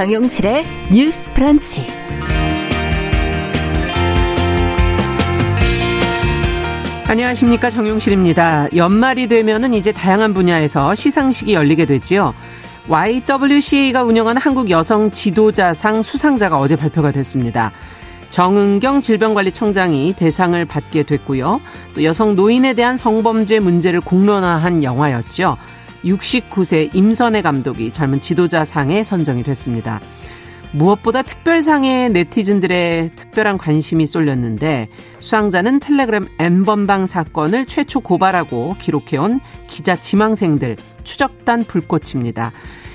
정용실의 뉴스 프런치. 안녕하십니까 정용실입니다. 연말이 되면은 이제 다양한 분야에서 시상식이 열리게 되지요. YWCA가 운영하는 한국 여성 지도자상 수상자가 어제 발표가 됐습니다. 정은경 질병관리청장이 대상을 받게 됐고요. 또 여성 노인에 대한 성범죄 문제를 공론화한 영화였죠. 69세 임선혜 감독이 젊은 지도자상에 선정이 됐습니다. 무엇보다 특별상에 네티즌들의 특별한 관심이 쏠렸는데 수상자는 텔레그램 N번방 사건을 최초 고발하고 기록해온 기자 지망생들 추적단 불꽃입니다.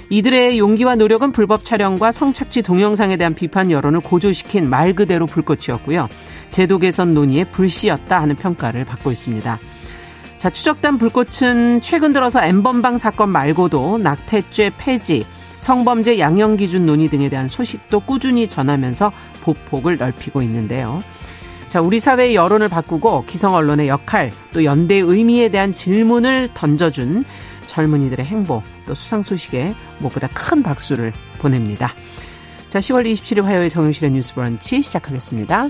이들의 용기와 노력은 불법 촬영과 성착취 동영상에 대한 비판 여론을 고조시킨 말 그대로 불꽃이었고요. 제도 개선 논의의 불씨였다 하는 평가를 받고 있습니다. 자, 추적단 불꽃은 최근 들어서 엠번방 사건 말고도 낙태죄 폐지, 성범죄 양형 기준 논의 등에 대한 소식도 꾸준히 전하면서 보폭을 넓히고 있는데요. 자, 우리 사회의 여론을 바꾸고 기성 언론의 역할, 또 연대의 의미에 대한 질문을 던져준 젊은이들의 행보, 또 수상 소식에 무엇보다 큰 박수를 보냅니다. 자, 10월 27일 화요일 정용실의 뉴스 브런치 시작하겠습니다.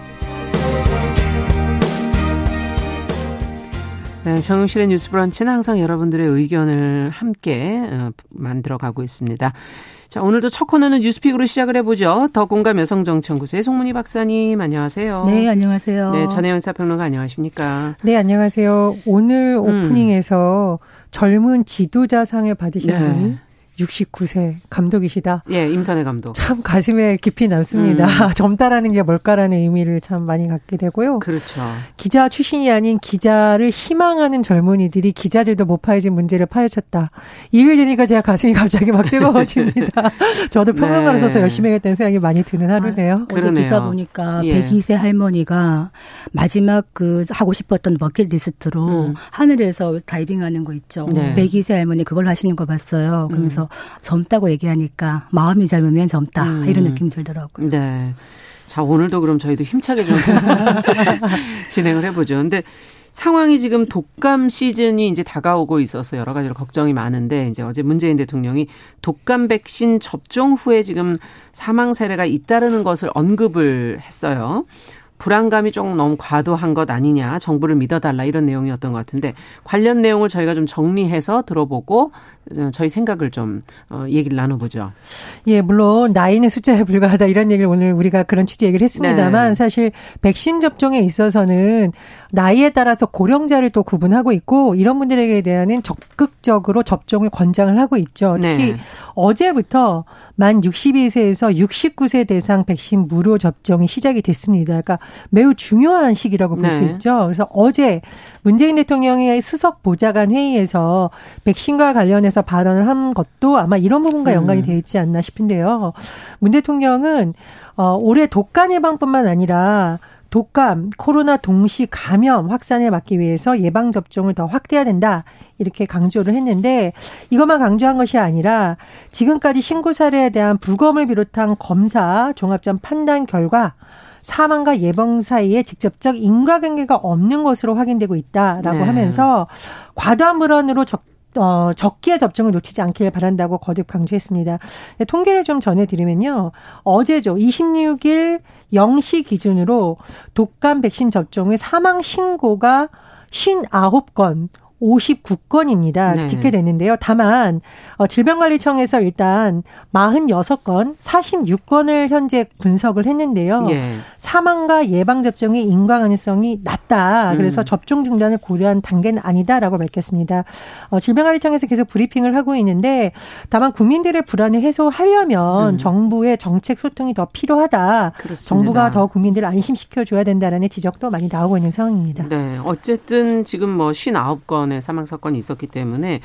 네, 정용실의 뉴스 브런치는 항상 여러분들의 의견을 함께 어, 만들어 가고 있습니다. 자, 오늘도 첫 코너는 뉴스픽으로 시작을 해보죠. 더 공감 여성정치연구소의 송문희 박사님, 안녕하세요. 네, 안녕하세요. 네, 전혜연 사평론가 안녕하십니까. 네, 안녕하세요. 오늘 음. 오프닝에서 음. 젊은 지도자상을 받으신 네. 분이 69세 감독이시다. 예, 임선혜 감독. 참 가슴에 깊이 남습니다. 음. 젊다라는 게 뭘까라는 의미를 참 많이 갖게 되고요. 그렇죠. 기자 출신이 아닌 기자를 희망하는 젊은이들이 기자들도 못 파헤진 문제를 파헤쳤다. 이걸 들으니까 제가 가슴이 갑자기 막 뜨거워집니다. 저도 평론가로서 네. 더 열심히 해야겠다는 생각이 많이 드는 하루네요. 아, 어제 기사 보니까 예. 102세 할머니가 마지막 그 하고 싶었던 버킷리스트로 음. 하늘에서 다이빙하는 거 있죠. 네. 102세 할머니 그걸 하시는 거 봤어요. 그러면서 음. 젊다고 얘기하니까 마음이 젊으면 젊다 음. 이런 느낌 들더라고요. 네. 자 오늘도 그럼 저희도 힘차게 좀 진행을 해보죠. 근데 상황이 지금 독감 시즌이 이제 다가오고 있어서 여러 가지로 걱정이 많은데 이제 어제 문재인 대통령이 독감 백신 접종 후에 지금 사망 사례가 잇따르는 것을 언급을 했어요. 불안감이 조금 너무 과도한 것 아니냐, 정부를 믿어달라 이런 내용이었던 것 같은데 관련 내용을 저희가 좀 정리해서 들어보고 어, 저희 생각을 좀 어, 얘기를 나눠보죠. 예, 물론 나이는 숫자에 불과하다 이런 얘기를 오늘 우리가 그런 취지 얘기를 했습니다만 네. 사실 백신 접종에 있어서는 나이에 따라서 고령자를 또 구분하고 있고 이런 분들에게 대한은 적극적으로 접종을 권장을 하고 있죠. 특히 네. 어제부터 만 62세에서 69세 대상 백신 무료 접종이 시작이 됐습니다. 그러니까 매우 중요한 시기라고 볼수 네. 있죠. 그래서 어제 문재인 대통령의 수석 보좌관 회의에서 백신과 관련해서 발언을 한 것도 아마 이런 부분과 연관이 음. 되어 있지 않나 싶은데요. 문 대통령은 어 올해 독감 예방뿐만 아니라 독감, 코로나 동시 감염 확산을 막기 위해서 예방 접종을 더 확대해야 된다. 이렇게 강조를 했는데 이것만 강조한 것이 아니라 지금까지 신고 사례에 대한 부검을 비롯한 검사 종합점 판단 결과 사망과 예방 사이에 직접적 인과관계가 없는 것으로 확인되고 있다라고 네. 하면서 과도한 불안으로 적 어, 적기에 접종을 놓치지 않길 바란다고 거듭 강조했습니다. 통계를 좀 전해드리면요. 어제죠. 26일 0시 기준으로 독감 백신 접종의 사망 신고가 59건, 59건입니다. 네. 집계됐는데요. 다만 어, 질병관리청에서 일단 46건, 46건을 현재 분석을 했는데요. 예. 사망과 예방 접종의 인과 가능성이 낮다. 그래서 음. 접종 중단을 고려한 단계는 아니다라고 밝혔습니다. 어, 질병관리청에서 계속 브리핑을 하고 있는데 다만 국민들의 불안을 해소하려면 음. 정부의 정책 소통이 더 필요하다. 그렇습니다. 정부가 더 국민들을 안심시켜 줘야 된다라는 지적도 많이 나오고 있는 상황입니다. 네. 어쨌든 지금 뭐 59건 건의 사망 사건이 있었기 때문에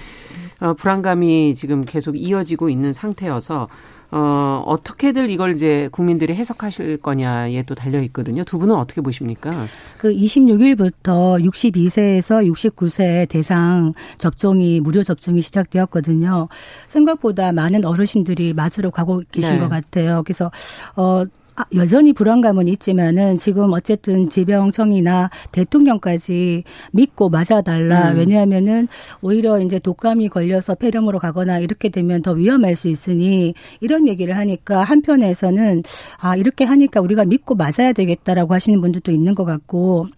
어, 불안감이 지금 계속 이어지고 있는 상태여서 어, 어떻게들 이걸 이제 국민들이 해석하실 거냐에 또 달려 있거든요. 두 분은 어떻게 보십니까? 그 26일부터 62세에서 69세 대상 접종이 무료 접종이 시작되었거든요. 생각보다 많은 어르신들이 맞으러 가고 계신 네. 것 같아요. 그래서 어 아, 여전히 불안감은 있지만은 지금 어쨌든 질병청이나 대통령까지 믿고 맞아달라. 음. 왜냐하면은 오히려 이제 독감이 걸려서 폐렴으로 가거나 이렇게 되면 더 위험할 수 있으니 이런 얘기를 하니까 한편에서는 아, 이렇게 하니까 우리가 믿고 맞아야 되겠다라고 하시는 분들도 있는 것 같고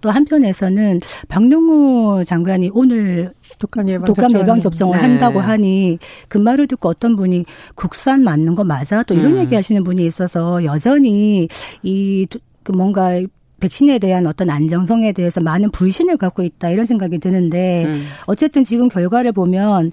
또 한편에서는 박용우 장관이 오늘 독감 예방, 독감 예방 접종을 네. 한다고 하니 그 말을 듣고 어떤 분이 국산 맞는 거 맞아? 또 이런 음. 얘기 하시는 분이 있어서 여전히 이 그 뭔가 백신에 대한 어떤 안정성에 대해서 많은 불신을 갖고 있다 이런 생각이 드는데 음. 어쨌든 지금 결과를 보면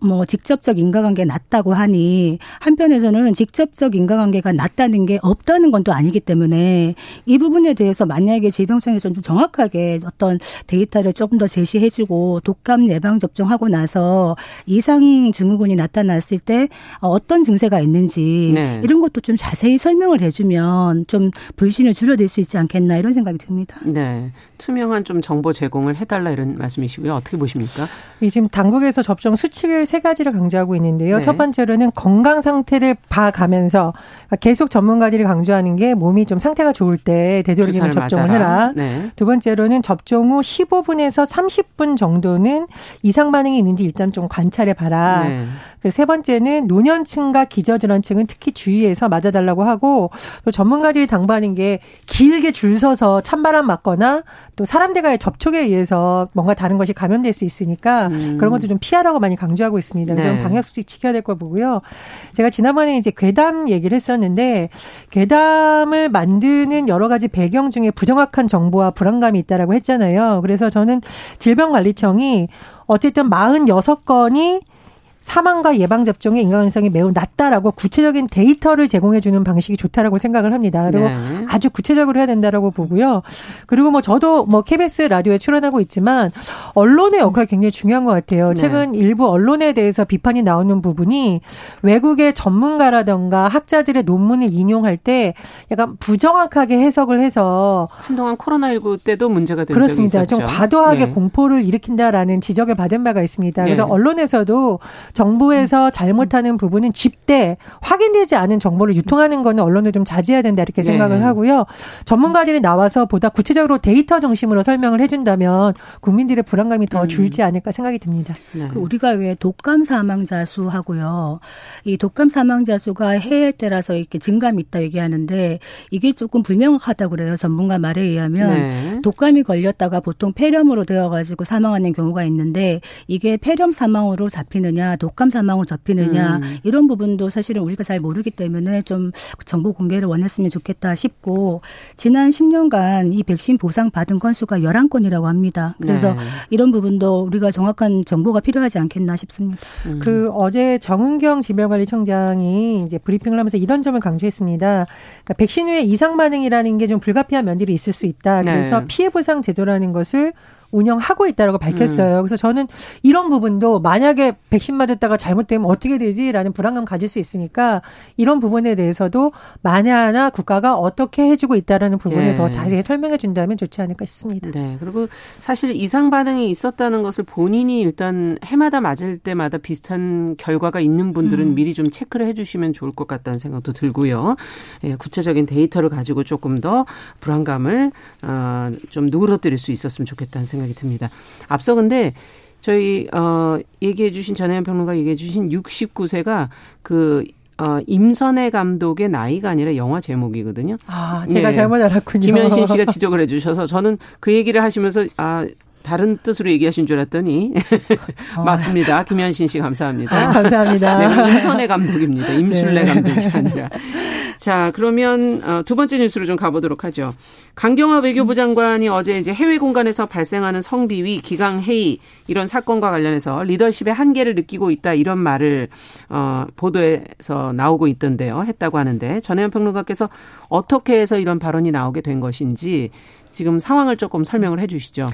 뭐 직접적 인과관계 낮다고 하니 한편에서는 직접적 인과관계가 낮다는 게 없다는 건 또 아니기 때문에 이 부분에 대해서 만약에 질병청에서 좀 정확하게 어떤 데이터를 조금 더 제시해주고 독감 예방 접종하고 나서 이상 증후군이 나타났을 때 어떤 증세가 있는지 네. 이런 것도 좀 자세히 설명을 해주면 좀 불신을 줄여들 수 있지 않겠나 이런 생각이 듭니다. 네, 투명한 좀 정보 제공을 해달라 이런 말씀이시고요. 어떻게 보십니까? 지금 당국에서 접종 수칙을 세 가지를 강조하고 있는데요. 네. 첫 번째로는 건강 상태를 봐가면서 그러니까 계속 전문가들이 강조하는 게 몸이 좀 상태가 좋을 때 되도록이면 접종을 맞아라. 해라. 네. 두 번째로는 접종 후 15분에서 30분 정도는 이상 반응이 있는지 일단 좀 관찰해 봐라. 네. 그리고 세 번째는 노년층과 기저질환층은 특히 주의해서 맞아달라고 하고 또 전문가들이 당부하는 게 길게 줄 서서 찬바람 맞거나 또 사람들과의 접촉에 의해서 뭔가 다른 것이 감염될 수 있으니까 음. 그런 것도 좀 피하라고 많이 강조하고 있습니다. 그래서 네. 방역 수칙 지켜야 될 거 보고요. 제가 지난번에 이제 괴담 얘기를 했었는데 괴담을 만드는 여러 가지 배경 중에 부정확한 정보와 불안감이 있다라고 했잖아요. 그래서 저는 질병관리청이 어쨌든 46건이 사망과 예방 접종의 인과관성이 매우 낮다라고 구체적인 데이터를 제공해 주는 방식이 좋다라고 생각을 합니다. 그리고 네. 아주 구체적으로 해야 된다라고 보고요. 그리고 뭐 저도 뭐 KBS 라디오에 출연하고 있지만 언론의 역할이 굉장히 중요한 것 같아요. 네. 최근 일부 언론에 대해서 비판이 나오는 부분이 외국의 전문가라던가 학자들의 논문을 인용할 때 약간 부정확하게 해석을 해서 한동안 코로나19 때도 문제가 된 그렇습니다. 좀 과도하게 네. 공포를 일으킨다라는 지적을 받은 바가 있습니다. 그래서 네. 언론에서도 정부에서 잘못하는 부분은 집대 확인되지 않은 정보를 유통하는 거는 언론을 좀 자제해야 된다 이렇게 생각을 네. 하고요. 전문가들이 나와서 보다 구체적으로 데이터 중심으로 설명을 해준다면 국민들의 불안감이 더 음. 줄지 않을까 생각이 듭니다. 네. 그 우리가 왜 독감 사망자 수하고요. 이 독감 사망자 수가 해에 따라서 이렇게 증감이 있다 얘기하는데 이게 조금 불명확하다고 그래요. 전문가 말에 의하면 네. 독감이 걸렸다가 보통 폐렴으로 되어 가지고 사망하는 경우가 있는데 이게 폐렴 사망으로 잡히느냐 독감 사망으로 접히느냐 음. 이런 부분도 사실은 우리가 잘 모르기 때문에 좀 정보 공개를 원했으면 좋겠다 싶고 지난 10년간 이 백신 보상 받은 건수가 11건이라고 합니다. 그래서 네. 이런 부분도 우리가 정확한 정보가 필요하지 않겠나 싶습니다. 음. 그 어제 정은경 질병관리청장이 이제 브리핑을 하면서 이런 점을 강조했습니다. 그러니까 백신 후에 이상 반응이라는 게 좀 불가피한 면들이 있을 수 있다. 그래서 네. 피해 보상 제도라는 것을 운영하고 있다라고 밝혔어요. 음. 그래서 저는 이런 부분도 만약에 백신 맞았다가 잘못되면 어떻게 되지라는 불안감 가질 수 있으니까 이런 부분에 대해서도 만에 하나 국가가 어떻게 해주고 있다라는 부분을 네. 더 자세히 설명해 준다면 좋지 않을까 싶습니다. 네. 그리고 사실 이상 반응이 있었다는 것을 본인이 일단 해마다 맞을 때마다 비슷한 결과가 있는 분들은 음. 미리 좀 체크를 해주시면 좋을 것 같다는 생각도 들고요. 예, 구체적인 데이터를 가지고 조금 더 불안감을 어, 좀 누그러뜨릴 수 있었으면 좋겠다는 생각. 생각이 듭니다. 앞서 근데 저희 어 얘기해 주신 전혜연 평론가 얘기해 주신 69세가 그 어, 임선혜 감독의 나이가 아니라 영화 제목이거든요. 아, 제가 네. 잘못 알았군요. 김현신 씨가 지적을 해주셔서 저는 그 얘기를 하시면서 아 다른 뜻으로 얘기하신 줄 알았더니 어. 맞습니다. 김현신 씨 감사합니다. 아, 감사합니다. 네, 임선혜 감독입니다. 임술래 네. 감독이 아니라. 자, 그러면 어, 두 번째 뉴스로 좀 가보도록 하죠. 강경화 외교부 장관이 어제 이제 해외 공간에서 발생하는 성비위, 기강 회의 이런 사건과 관련해서 리더십의 한계를 느끼고 있다 이런 말을 어, 보도에서 나오고 있던데요. 했다고 하는데 전혜연 평론가께서 어떻게 해서 이런 발언이 나오게 된 것인지 지금 상황을 조금 설명을 해 주시죠.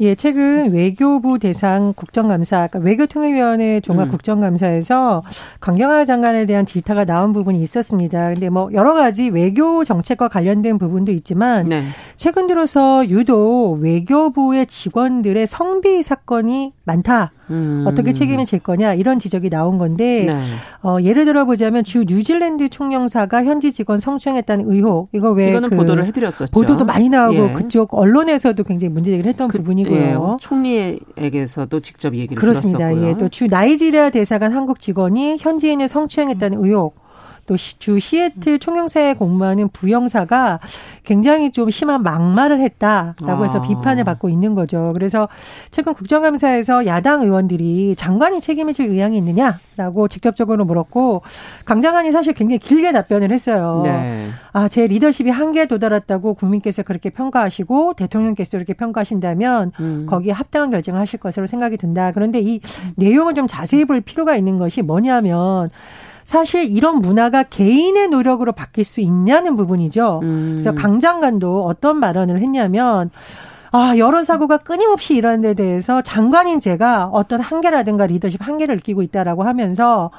예, 최근 외교부 대상 국정감사, 그러니까 외교통일위원회 종합국정감사에서 강경화 장관에 대한 질타가 나온 부분이 있었습니다. 근데 뭐 여러 가지 외교 정책과 관련된 부분도 있지만 네. 최근 들어서 유독 외교부의 직원들의 성비 사건이 많다. 음. 어떻게 책임을 질 거냐 이런 지적이 나온 건데 네. 어, 예를 들어 보자면 주 뉴질랜드 총영사가 현지 직원 성추행했다는 의혹 이거 왜 이거는 그 보도를 해드렸었죠. 보도도 많이 나오고 예. 그쪽 언론에서도 굉장히 문제 제기를 했던 그, 부분이고요. 예. 총리에게서도 직접 얘기를 그렇습니다. 들었었고요. 예. 또 주 나이지리아 대사관 한국 직원이 현지인을 성추행했다는 의혹. 또 주 시애틀 총영사에 공무하는 부영사가 굉장히 좀 심한 막말을 했다라고 해서 아. 비판을 받고 있는 거죠. 그래서 최근 국정감사에서 야당 의원들이 장관이 책임을 질 의향이 있느냐라고 직접적으로 물었고 강 장관이 사실 굉장히 길게 답변을 했어요. 네. 아, 제 리더십이 한계에 도달했다고 국민께서 그렇게 평가하시고 대통령께서 이렇게 평가하신다면 음. 거기에 합당한 결정을 하실 것으로 생각이 든다. 그런데 이 내용을 좀 자세히 볼 필요가 있는 것이 뭐냐면 사실 이런 문화가 개인의 노력으로 바뀔 수 있냐는 부분이죠. 음. 그래서 강 장관도 어떤 발언을 했냐면 아, 여러 사고가 끊임없이 일어나는 데 대해서 장관인 제가 어떤 한계라든가 리더십 한계를 느끼고 있다라고 하면서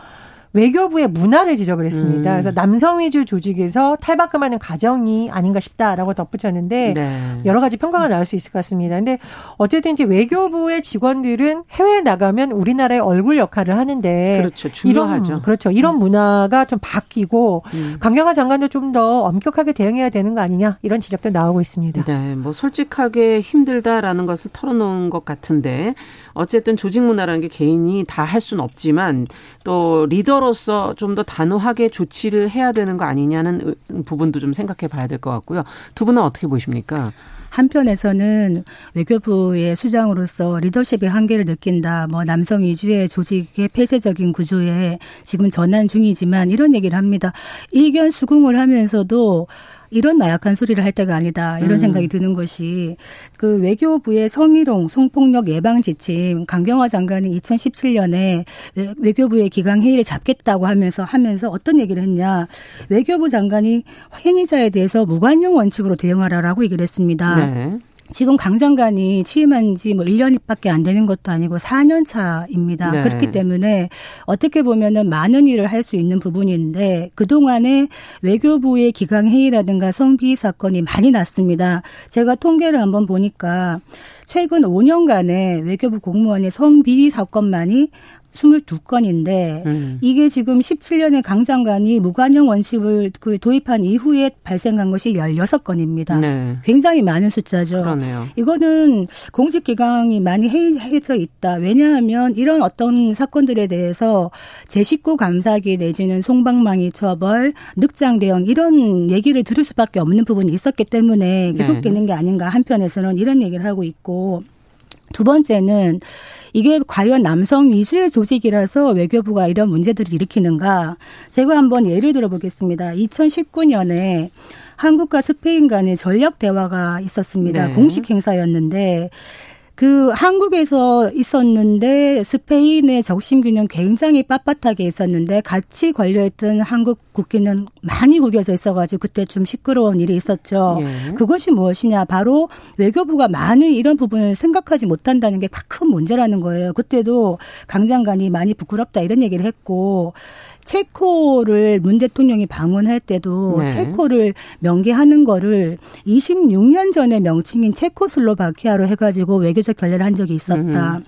외교부의 문화를 지적을 했습니다. 음. 그래서 남성 위주 조직에서 탈바꿈하는 가정이 아닌가 싶다라고 덧붙였는데 네. 여러 가지 평가가 나올 수 있을 것 같습니다. 근데 어쨌든 이제 외교부의 직원들은 해외에 나가면 우리나라의 얼굴 역할을 하는데 그렇죠. 중요하죠. 이런 그렇죠. 이런 음. 문화가 좀 바뀌고 음. 강경화 장관도 좀 더 엄격하게 대응해야 되는 거 아니냐 이런 지적도 나오고 있습니다. 네, 뭐 솔직하게 힘들다라는 것을 털어놓은 것 같은데 어쨌든 조직 문화라는 게 개인이 다 할 수는 없지만 또 리더 리더로서 좀 더 단호하게 조치를 해야 되는 거 아니냐는 부분도 좀 생각해 봐야 될 것 같고요. 두 분은 어떻게 보십니까? 한편에서는 외교부의 수장으로서 리더십의 한계를 느낀다. 뭐 남성 위주의 조직의 폐쇄적인 구조에 지금 전환 중이지만 이런 얘기를 합니다. 의견 수긍을 하면서도 이런 나약한 소리를 할 때가 아니다. 이런 음. 생각이 드는 것이 그 외교부의 성희롱, 성폭력 예방 지침 강경화 장관이 2017년에 외교부의 기강 회의를 잡겠다고 하면서 하면서 어떤 얘기를 했냐. 외교부 장관이 행위자에 대해서 무관용 원칙으로 대응하라라고 얘기를 했습니다. 네. 지금 강 장관이 취임한 지 뭐 1년밖에 안 되는 것도 아니고 4년 차입니다. 네. 그렇기 때문에 어떻게 보면은 많은 일을 할 수 있는 부분인데 그동안에 외교부의 기강 회의라든가 성비 사건이 많이 났습니다. 제가 통계를 한번 보니까 최근 5년간에 외교부 공무원의 성비리 사건만이 22건인데 음. 이게 지금 17년에 강 장관이 무관용 원칙을 그 도입한 이후에 발생한 것이 16건입니다. 네. 굉장히 많은 숫자죠. 그러네요. 이거는 공직 기강이 많이 해해져 있다. 왜냐하면 이런 어떤 사건들에 대해서 제19 감사기 내지는 송방망이 처벌, 늑장 대응 이런 얘기를 들을 수밖에 없는 부분이 있었기 때문에 계속되는 네. 게 아닌가 한편에서는 이런 얘기를 하고 있고 두 번째는 이게 과연 남성 위주의 조직이라서 외교부가 이런 문제들을 일으키는가? 제가 한번 예를 들어 보겠습니다. 2019년에 한국과 스페인 간의 전략 대화가 있었습니다. 네. 공식 행사였는데 그 한국에서 있었는데 스페인의 적심균은 굉장히 빳빳하게 있었는데 같이 걸려있던 한국 국기는 많이 구겨져 있어가지고 그때 좀 시끄러운 일이 있었죠. 예. 그것이 무엇이냐 바로 외교부가 많은 이런 부분을 생각하지 못한다는 게 큰 문제라는 거예요. 그때도 강 장관이 많이 부끄럽다 이런 얘기를 했고 체코를 문 대통령이 방문할 때도 네. 체코를 명기하는 거를 26년 전에 명칭인 체코슬로바키아로 해가지고 외교적 결례를 한 적이 있었다. 음.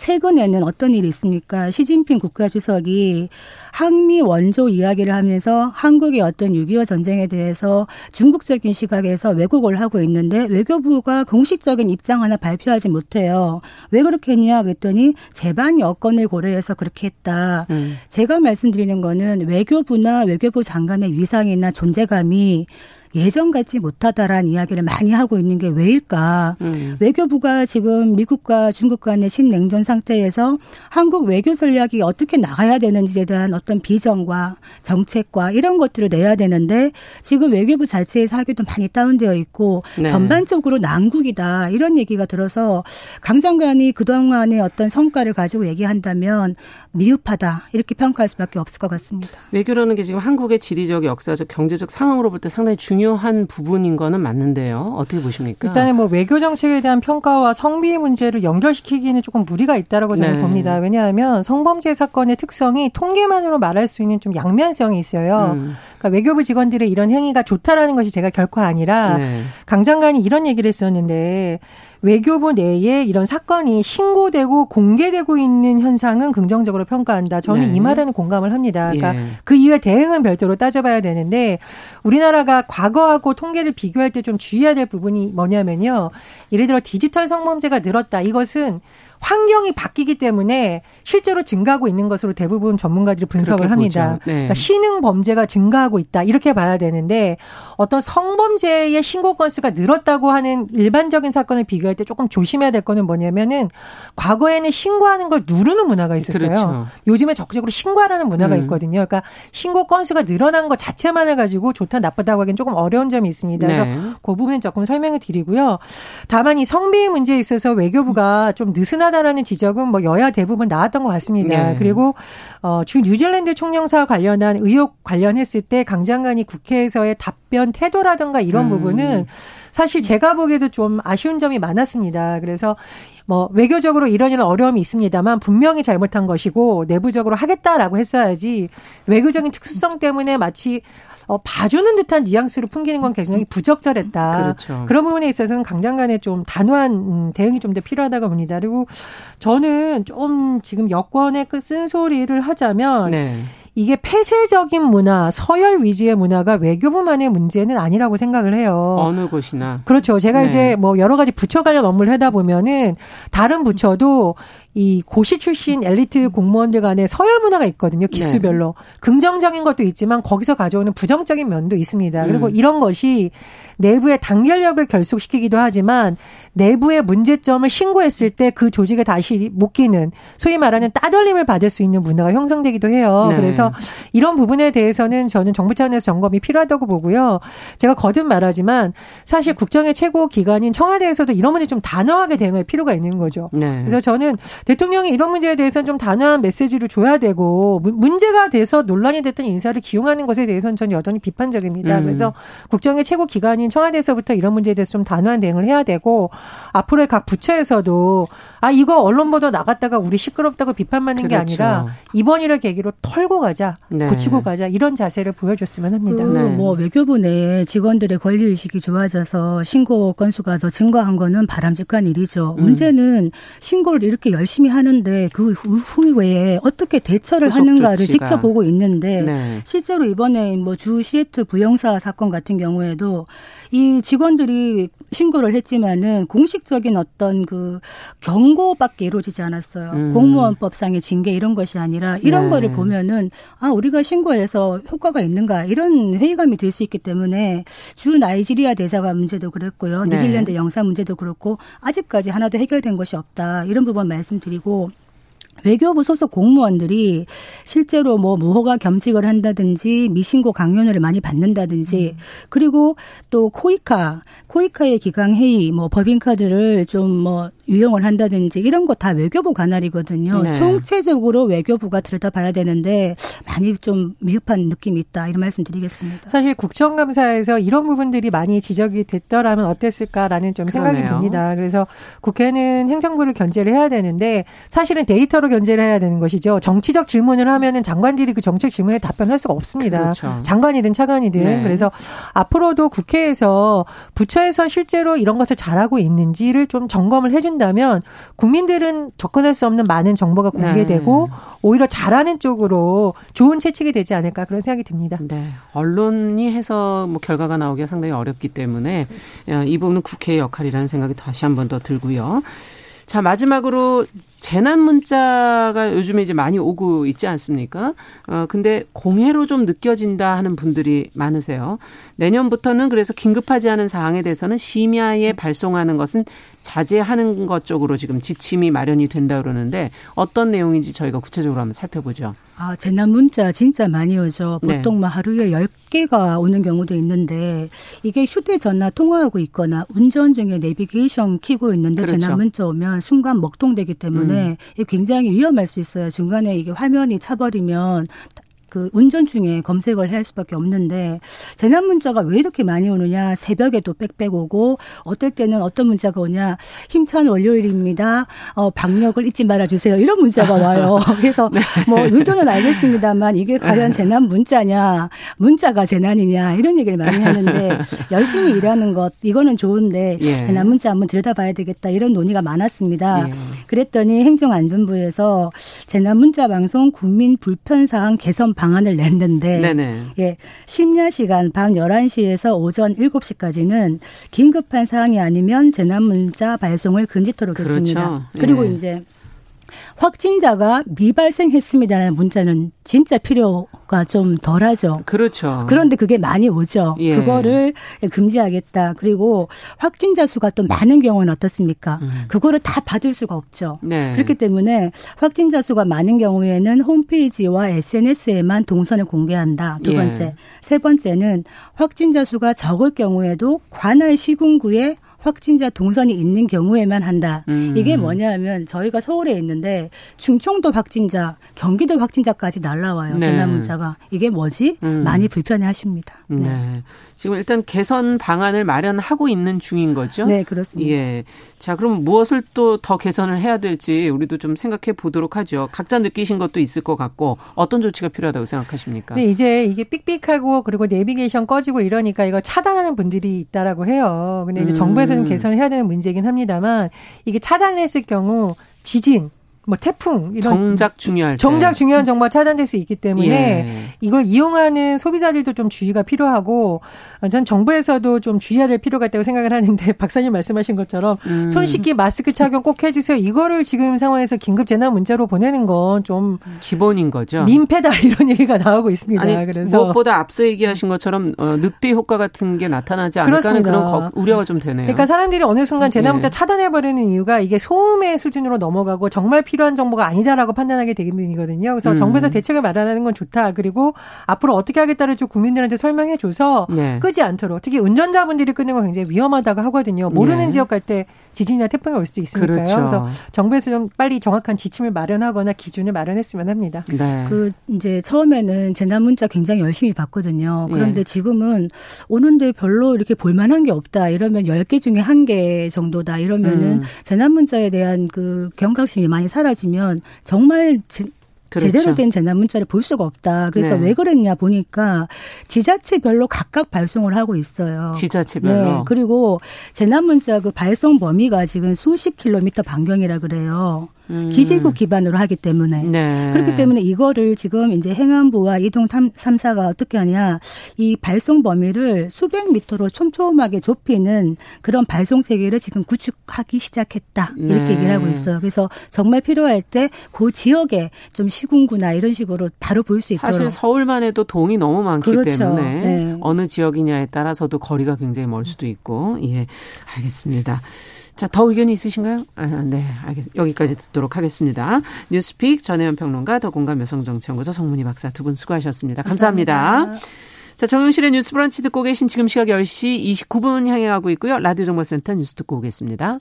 최근에는 어떤 일이 있습니까? 시진핑 국가주석이 항미 원조 이야기를 하면서 한국의 어떤 6.25 전쟁에 대해서 중국적인 시각에서 왜곡을 하고 있는데 외교부가 공식적인 입장 하나 발표하지 못해요. 왜 그렇게 했냐 그랬더니 재반 여건을 고려해서 그렇게 했다. 음. 제가 말씀드리는 거는 외교부나 외교부 장관의 위상이나 존재감이 예전 같지 못하다라는 이야기를 많이 하고 있는 게 왜일까? 음. 외교부가 지금 미국과 중국 간의 신냉전 상태에서 한국 외교 전략이 어떻게 나가야 되는지에 대한 어떤 비전과 정책과 이런 것들을 내야 되는데 지금 외교부 자체의 사기도 많이 다운되어 있고 네. 전반적으로 난국이다 이런 얘기가 들어서 강 장관이 그동안의 어떤 성과를 가지고 얘기한다면 미흡하다 이렇게 평가할 수밖에 없을 것 같습니다. 외교라는 게 지금 한국의 지리적, 역사적, 경제적 상황으로 볼 때 상당히 중요 중요한 부분인 거는 맞는데요. 어떻게 보십니까? 일단은 뭐 외교 정책에 대한 평가와 성비 문제를 연결시키기는 조금 무리가 있다라고 저는 네. 봅니다. 왜냐하면 성범죄 사건의 특성이 통계만으로 말할 수 있는 좀 양면성이 있어요. 음. 그러니까 외교부 직원들의 이런 행위가 좋다라는 것이 제가 결코 아니라 네. 강 장관이 이런 얘기를 했었는데 외교부 내에 이런 사건이 신고되고 공개되고 있는 현상은 긍정적으로 평가한다. 저는 네. 이 말에는 공감을 합니다. 그러니까 예. 그 이후에 대응은 별도로 따져봐야 되는데 우리나라가 과거하고 통계를 비교할 때 좀 주의해야 될 부분이 뭐냐면요. 예를 들어 디지털 성범죄가 늘었다. 이것은 환경이 바뀌기 때문에 실제로 증가하고 있는 것으로 대부분 전문가들이 분석을 합니다. 네. 그러니까 신흥 범죄가 증가하고 있다 이렇게 봐야 되는데 어떤 성범죄의 신고 건수가 늘었다고 하는 일반적인 사건을 비교할 때 조금 조심해야 될 거는 뭐냐면은 과거에는 신고하는 걸 누르는 문화가 있었어요. 그렇죠. 요즘에 적극적으로 신고하라는 문화가 음. 있거든요. 그러니까 신고 건수가 늘어난 것 자체만 해가지고 좋다 나쁘다고 하기는 조금 어려운 점이 있습니다. 그래서 네. 그 부분은 조금 설명을 드리고요. 다만 이 성비 문제에 있어서 외교부가 좀 느슨한 필요하다라는 지적은 뭐 여야 대부분 나왔던 것 같습니다. 네. 그리고 어, 주 뉴질랜드 총영사와 관련한 의혹 관련했을 때 강 장관이 국회에서의 답변 태도라든가 이런 음. 부분은 사실 제가 보기에도 좀 아쉬운 점이 많았습니다. 그래서 뭐 외교적으로 이런 이런 어려움이 있습니다만 분명히 잘못한 것이고 내부적으로 하겠다라고 했어야지 외교적인 특수성 때문에 마치 어, 봐주는 듯한 뉘앙스로 풍기는 건 굉장히 부적절했다. 그렇죠. 그런 부분에 있어서는 강 장관의 좀 단호한 음, 대응이 좀 더 필요하다고 봅니다. 그리고 저는 좀 지금 여권의 그 쓴소리를 하자면 네. 이게 폐쇄적인 문화, 서열 위주의 문화가 외교부만의 문제는 아니라고 생각을 해요. 어느 곳이나. 그렇죠. 제가 네. 이제 뭐 여러 가지 부처 관련 업무를 하다 보면은 다른 부처도 이 고시 출신 엘리트 공무원들 간의 서열 문화가 있거든요. 기수별로. 네. 긍정적인 것도 있지만 거기서 가져오는 부정적인 면도 있습니다. 그리고 음. 이런 것이 내부의 단결력을 결속시키기도 하지만 내부의 문제점을 신고했을 때 그 조직에 다시 못 끼는 소위 말하는 따돌림을 받을 수 있는 문화가 형성되기도 해요. 네. 그래서 이런 부분에 대해서는 저는 정부 차원에서 점검이 필요하다고 보고요. 제가 거듭 말하지만 사실 국정의 최고 기관인 청와대에서도 이런 문제 좀 단호하게 대응할 필요가 있는 거죠. 네. 그래서 저는 대통령이 이런 문제에 대해서는 좀 단호한 메시지를 줘야 되고 문제가 돼서 논란이 됐던 인사를 기용하는 것에 대해서는 저는 여전히 비판적입니다. 음. 그래서 국정의 최고 기관인 청와대에서부터 이런 문제에 대해서 좀 단호한 대응을 해야 되고 앞으로의 각 부처에서도 아 이거 언론 보도 나갔다가 우리 시끄럽다고 비판받는 그렇죠. 게 아니라 이번이를 계기로 털고 가자, 네. 고치고 가자 이런 자세를 보여줬으면 합니다. 그 네. 뭐 외교부 내 직원들의 권리 의식이 좋아져서 신고 건수가 더 증가한 거는 바람직한 일이죠. 음. 문제는 신고를 이렇게 열심히 하는데 그 후에 어떻게 대처를 하는가를 조치가. 지켜보고 있는데 네. 실제로 이번에 뭐 주 시애틀 부영사 사건 같은 경우에도 이 직원들이 신고를 했지만은 공식적인 어떤 그 경고밖에 이루어지지 않았어요. 음. 공무원법상의 징계 이런 것이 아니라 이런 네. 거를 보면은 아 우리가 신고해서 효과가 있는가 이런 회의감이 들 수 있기 때문에 주 나이지리아 대사관 문제도 그랬고요. 네. 뉴질랜드 영사 문제도 그렇고 아직까지 하나도 해결된 것이 없다 이런 부분 말씀드리고 외교부 소속 공무원들이 실제로 뭐 무허가 겸직을 한다든지 미신고 강요를 많이 받는다든지 음. 그리고 또 코이카 코이카의 기강 회의 뭐 법인카드를 좀뭐 유용을 한다든지 이런 거 다 외교부 관할이거든요. 네. 총체적으로 외교부가 들여다봐야 되는데 많이 좀 미흡한 느낌이 있다 이런 말씀드리겠습니다. 사실 국정감사에서 이런 부분들이 많이 지적이 됐더라면 어땠을까라는 좀 그러네요. 생각이 듭니다. 그래서 국회는 행정부를 견제를 해야 되는데 사실은 데이터로 견제를 해야 되는 것이죠. 정치적 질문을 하면은 장관들이 그 정책 질문에 답변할 수가 없습니다. 그렇죠. 장관이든 차관이든 네. 그래서 앞으로도 국회에서 부처에서 실제로 이런 것을 잘하고 있는지를 좀 점검을 해준 다면 국민들은 접근할 수 없는 많은 정보가 공개되고 네. 오히려 잘하는 쪽으로 좋은 채찍이 되지 않을까 그런 생각이 듭니다. 네. 언론이 해서 뭐 결과가 나오기가 상당히 어렵기 때문에 이 부분은 국회의 역할이라는 생각이 다시 한 번 더 들고요. 자, 마지막으로 재난 문자가 요즘에 이제 많이 오고 있지 않습니까? 어, 근데 공해로 좀 느껴진다 하는 분들이 많으세요. 내년부터는 그래서 긴급하지 않은 사항에 대해서는 심야에 발송하는 것은 자제하는 것 쪽으로 지금 지침이 마련이 된다 그러는데 어떤 내용인지 저희가 구체적으로 한번 살펴보죠. 아, 재난 문자 진짜 많이 오죠. 네. 보통 네. 하루에 10개가 오는 경우도 있는데 이게 휴대 전화 통화하고 있거나 운전 중에 내비게이션 키고 있는데 그렇죠. 재난 문자 오면 순간 먹통되기 때문에 음. 굉장히 위험할 수 있어요. 중간에 이게 화면이 차버리면 그 운전 중에 검색을 해야 할 수밖에 없는데 재난 문자가 왜 이렇게 많이 오느냐 새벽에도 빽빽 오고 어떨 때는 어떤 문자가 오냐 힘찬 월요일입니다. 어 방역을 잊지 말아 주세요. 이런 문자가 와요. 그래서 네. 뭐 의도는 알겠습니다만 이게 과연 재난 문자냐 문자가 재난이냐 이런 얘기를 많이 하는데 열심히 일하는 것 이거는 좋은데 예. 재난 문자 한번 들여다봐야 되겠다 이런 논의가 많았습니다. 예. 그랬더니 행정안전부에서 재난 문자 방송 국민 불편 사항 개선 방안을 냈는데 네네. 예, 심야 시간 밤 11시에서 오전 7시까지는 긴급한 사항이 아니면 재난 문자 발송을 금지토록 그렇죠. 했습니다. 그리고 예. 이제 확진자가 미발생했습니다라는 문자는 진짜 필요가 좀 덜하죠. 그렇죠. 그런데 그게 많이 오죠. 예. 그거를 금지하겠다. 그리고 확진자 수가 또 많은 경우는 어떻습니까? 음. 그거를 다 받을 수가 없죠. 네. 그렇기 때문에 확진자 수가 많은 경우에는 홈페이지와 SNS에만 동선을 공개한다. 두 예. 번째. 예. 세 번째는 확진자 수가 적을 경우에도 관할 시군구에 확진자 동선이 있는 경우에만 한다. 음. 이게 뭐냐면 저희가 서울에 있는데 충청도 확진자, 경기도 확진자까지 날라와요. 네. 재난 문자가 이게 뭐지? 음. 많이 불편해하십니다. 네. 네. 지금 일단 개선 방안을 마련하고 있는 중인 거죠. 네, 그렇습니다. 예. 자, 그럼 무엇을 또 더 개선을 해야 될지 우리도 좀 생각해 보도록 하죠. 각자 느끼신 것도 있을 것 같고 어떤 조치가 필요하다고 생각하십니까? 네, 이제 이게 삑삑하고 그리고 내비게이션 꺼지고 이러니까 이거 차단하는 분들이 있다라고 해요. 근데 이제 정부에서는 음. 개선해야 되는 문제이긴 합니다만 이게 차단했을 경우 지진 뭐 태풍 이런 정작 중요할 정작 중요한 정보가 차단될 수 있기 때문에 예. 이걸 이용하는 소비자들도 좀 주의가 필요하고 전 정부에서도 좀 주의해야 될 필요가 있다고 생각을 하는데 박사님 말씀하신 것처럼 음. 손 씻기 마스크 착용 꼭 해주세요. 이거를 지금 상황에서 긴급 재난 문자로 보내는 건 좀 기본인 거죠. 민폐다 이런 얘기가 나오고 있습니다. 아니, 그래서 무엇보다 앞서 얘기하신 것처럼 어, 늑대 효과 같은 게 나타나지 않을까 하는 그런 거, 우려가 좀 되네요. 그러니까 사람들이 어느 순간 재난 문자 예. 차단해 버리는 이유가 이게 소음의 수준으로 넘어가고 정말 필요 필요한 정보가 아니다라고 판단하게 되기때문이거든요. 그래서 음. 정부에서 대책을 마련하는 건 좋다. 그리고 앞으로 어떻게 하겠다를 좀 국민들한테 설명해 줘서 네. 끄지 않도록 특히 운전자분들이 끄는 건 굉장히 위험하다고 하거든요. 모르는 네. 지역 갈 때 지진이나 태풍이 올 수도 있으니까요. 그렇죠. 그래서 정부에서 좀 빨리 정확한 지침을 마련하거나 기준을 마련했으면 합니다. 네. 그 이제 처음에는 재난 문자 굉장히 열심히 봤거든요. 그런데 네. 지금은 오는데 별로 이렇게 볼만한 게 없다. 이러면 10개 중에 한 개 정도다. 이러면은 음. 재난 문자에 대한 그 경각심이 많이 사라지 사라지면 정말 그렇죠. 제대로 된 재난 문자를 볼 수가 없다. 그래서 네. 왜 그랬냐 보니까 지자체별로 각각 발송을 하고 있어요. 지자체별로. 네. 그리고 재난 문자 그 발송 범위가 지금 수십 킬로미터 반경이라 그래요. 음. 기지국 기반으로 하기 때문에 네. 그렇기 때문에 이거를 지금 이제 행안부와 이동 3사가 어떻게 하냐 이 발송 범위를 수백 미터로 촘촘하게 좁히는 그런 발송 세계를 지금 구축하기 시작했다 이렇게 네. 얘기를 하고 있어요. 그래서 정말 필요할 때 그 지역에 좀 시군구나 이런 식으로 바로 볼 수 있도록 사실 서울만 해도 동이 너무 많기 그렇죠. 때문에 네. 어느 지역이냐에 따라서도 거리가 굉장히 멀 수도 있고 예 알겠습니다. 자, 더 의견이 있으신가요? 아, 네, 알겠습니다. 여기까지 듣도록 하겠습니다. 뉴스픽 전혜연 평론가, 더공감 여성정치연구소 성문희 박사 두 분 수고하셨습니다. 감사합니다. 감사합니다. 자, 정용실의 뉴스 브런치 듣고 계신 지금 시각 10시 29분 향해 가고 있고요. 라디오 정보센터 뉴스 듣고 오겠습니다.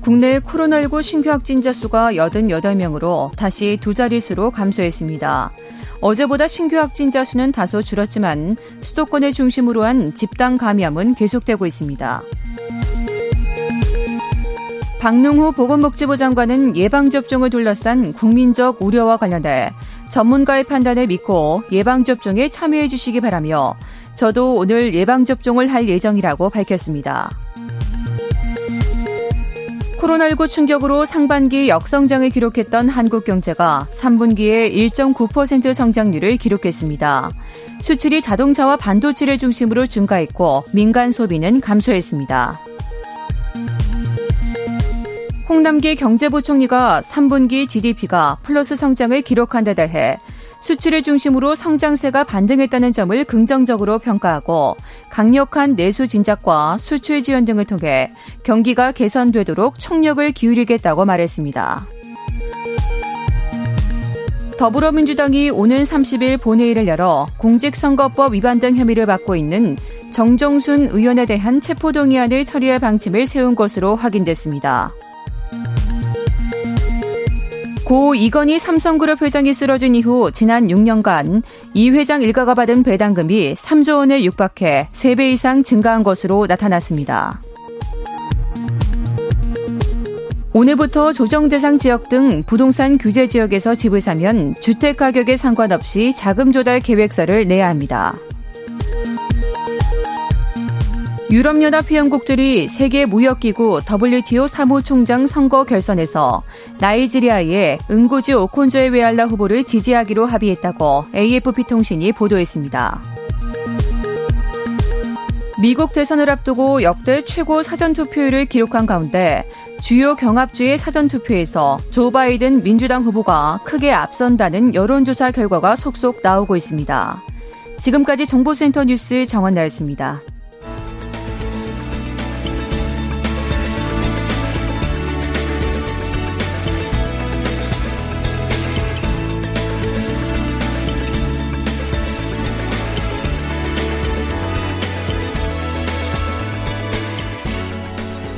국내 코로나19 신규 확진자 수가 88명으로 다시 두 자릿수로 감소했습니다. 어제보다 신규 확진자 수는 다소 줄었지만 수도권을 중심으로 한 집단 감염은 계속되고 있습니다. 박능호 보건복지부 장관은 예방접종을 둘러싼 국민적 우려와 관련해 전문가의 판단을 믿고 예방접종에 참여해 주시기 바라며 저도 오늘 예방접종을 할 예정이라고 밝혔습니다. 코로나19 충격으로 상반기 역성장을 기록했던 한국 경제가 3분기에 1.9% 성장률을 기록했습니다. 수출이 자동차와 반도체를 중심으로 증가했고 민간 소비는 감소했습니다. 홍남기 경제부총리가 3분기 GDP가 플러스 성장을 기록한 데 대해 수출을 중심으로 성장세가 반등했다는 점을 긍정적으로 평가하고 강력한 내수 진작과 수출 지원 등을 통해 경기가 개선되도록 총력을 기울이겠다고 말했습니다. 더불어민주당이 오는 30일 본회의를 열어 공직선거법 위반 등 혐의를 받고 있는 정종순 의원에 대한 체포동의안을 처리할 방침을 세운 것으로 확인됐습니다. 고 이건희 삼성그룹 회장이 쓰러진 이후 지난 6년간 이 회장 일가가 받은 배당금이 3조 원에 육박해 3배 이상 증가한 것으로 나타났습니다. 오늘부터 조정 대상 지역 등 부동산 규제 지역에서 집을 사면 주택 가격에 상관없이 자금 조달 계획서를 내야 합니다. 유럽연합 회원국들이 세계 무역기구 WTO 사무총장 선거 결선에서 나이지리아의 은고지 오콘조의 웨알라 후보를 지지하기로 합의했다고 AFP 통신이 보도했습니다. 미국 대선을 앞두고 역대 최고 사전투표율을 기록한 가운데 주요 경합주의 사전투표에서 조 바이든 민주당 후보가 크게 앞선다는 여론조사 결과가 속속 나오고 있습니다. 지금까지 정보센터 뉴스 정원나였습니다.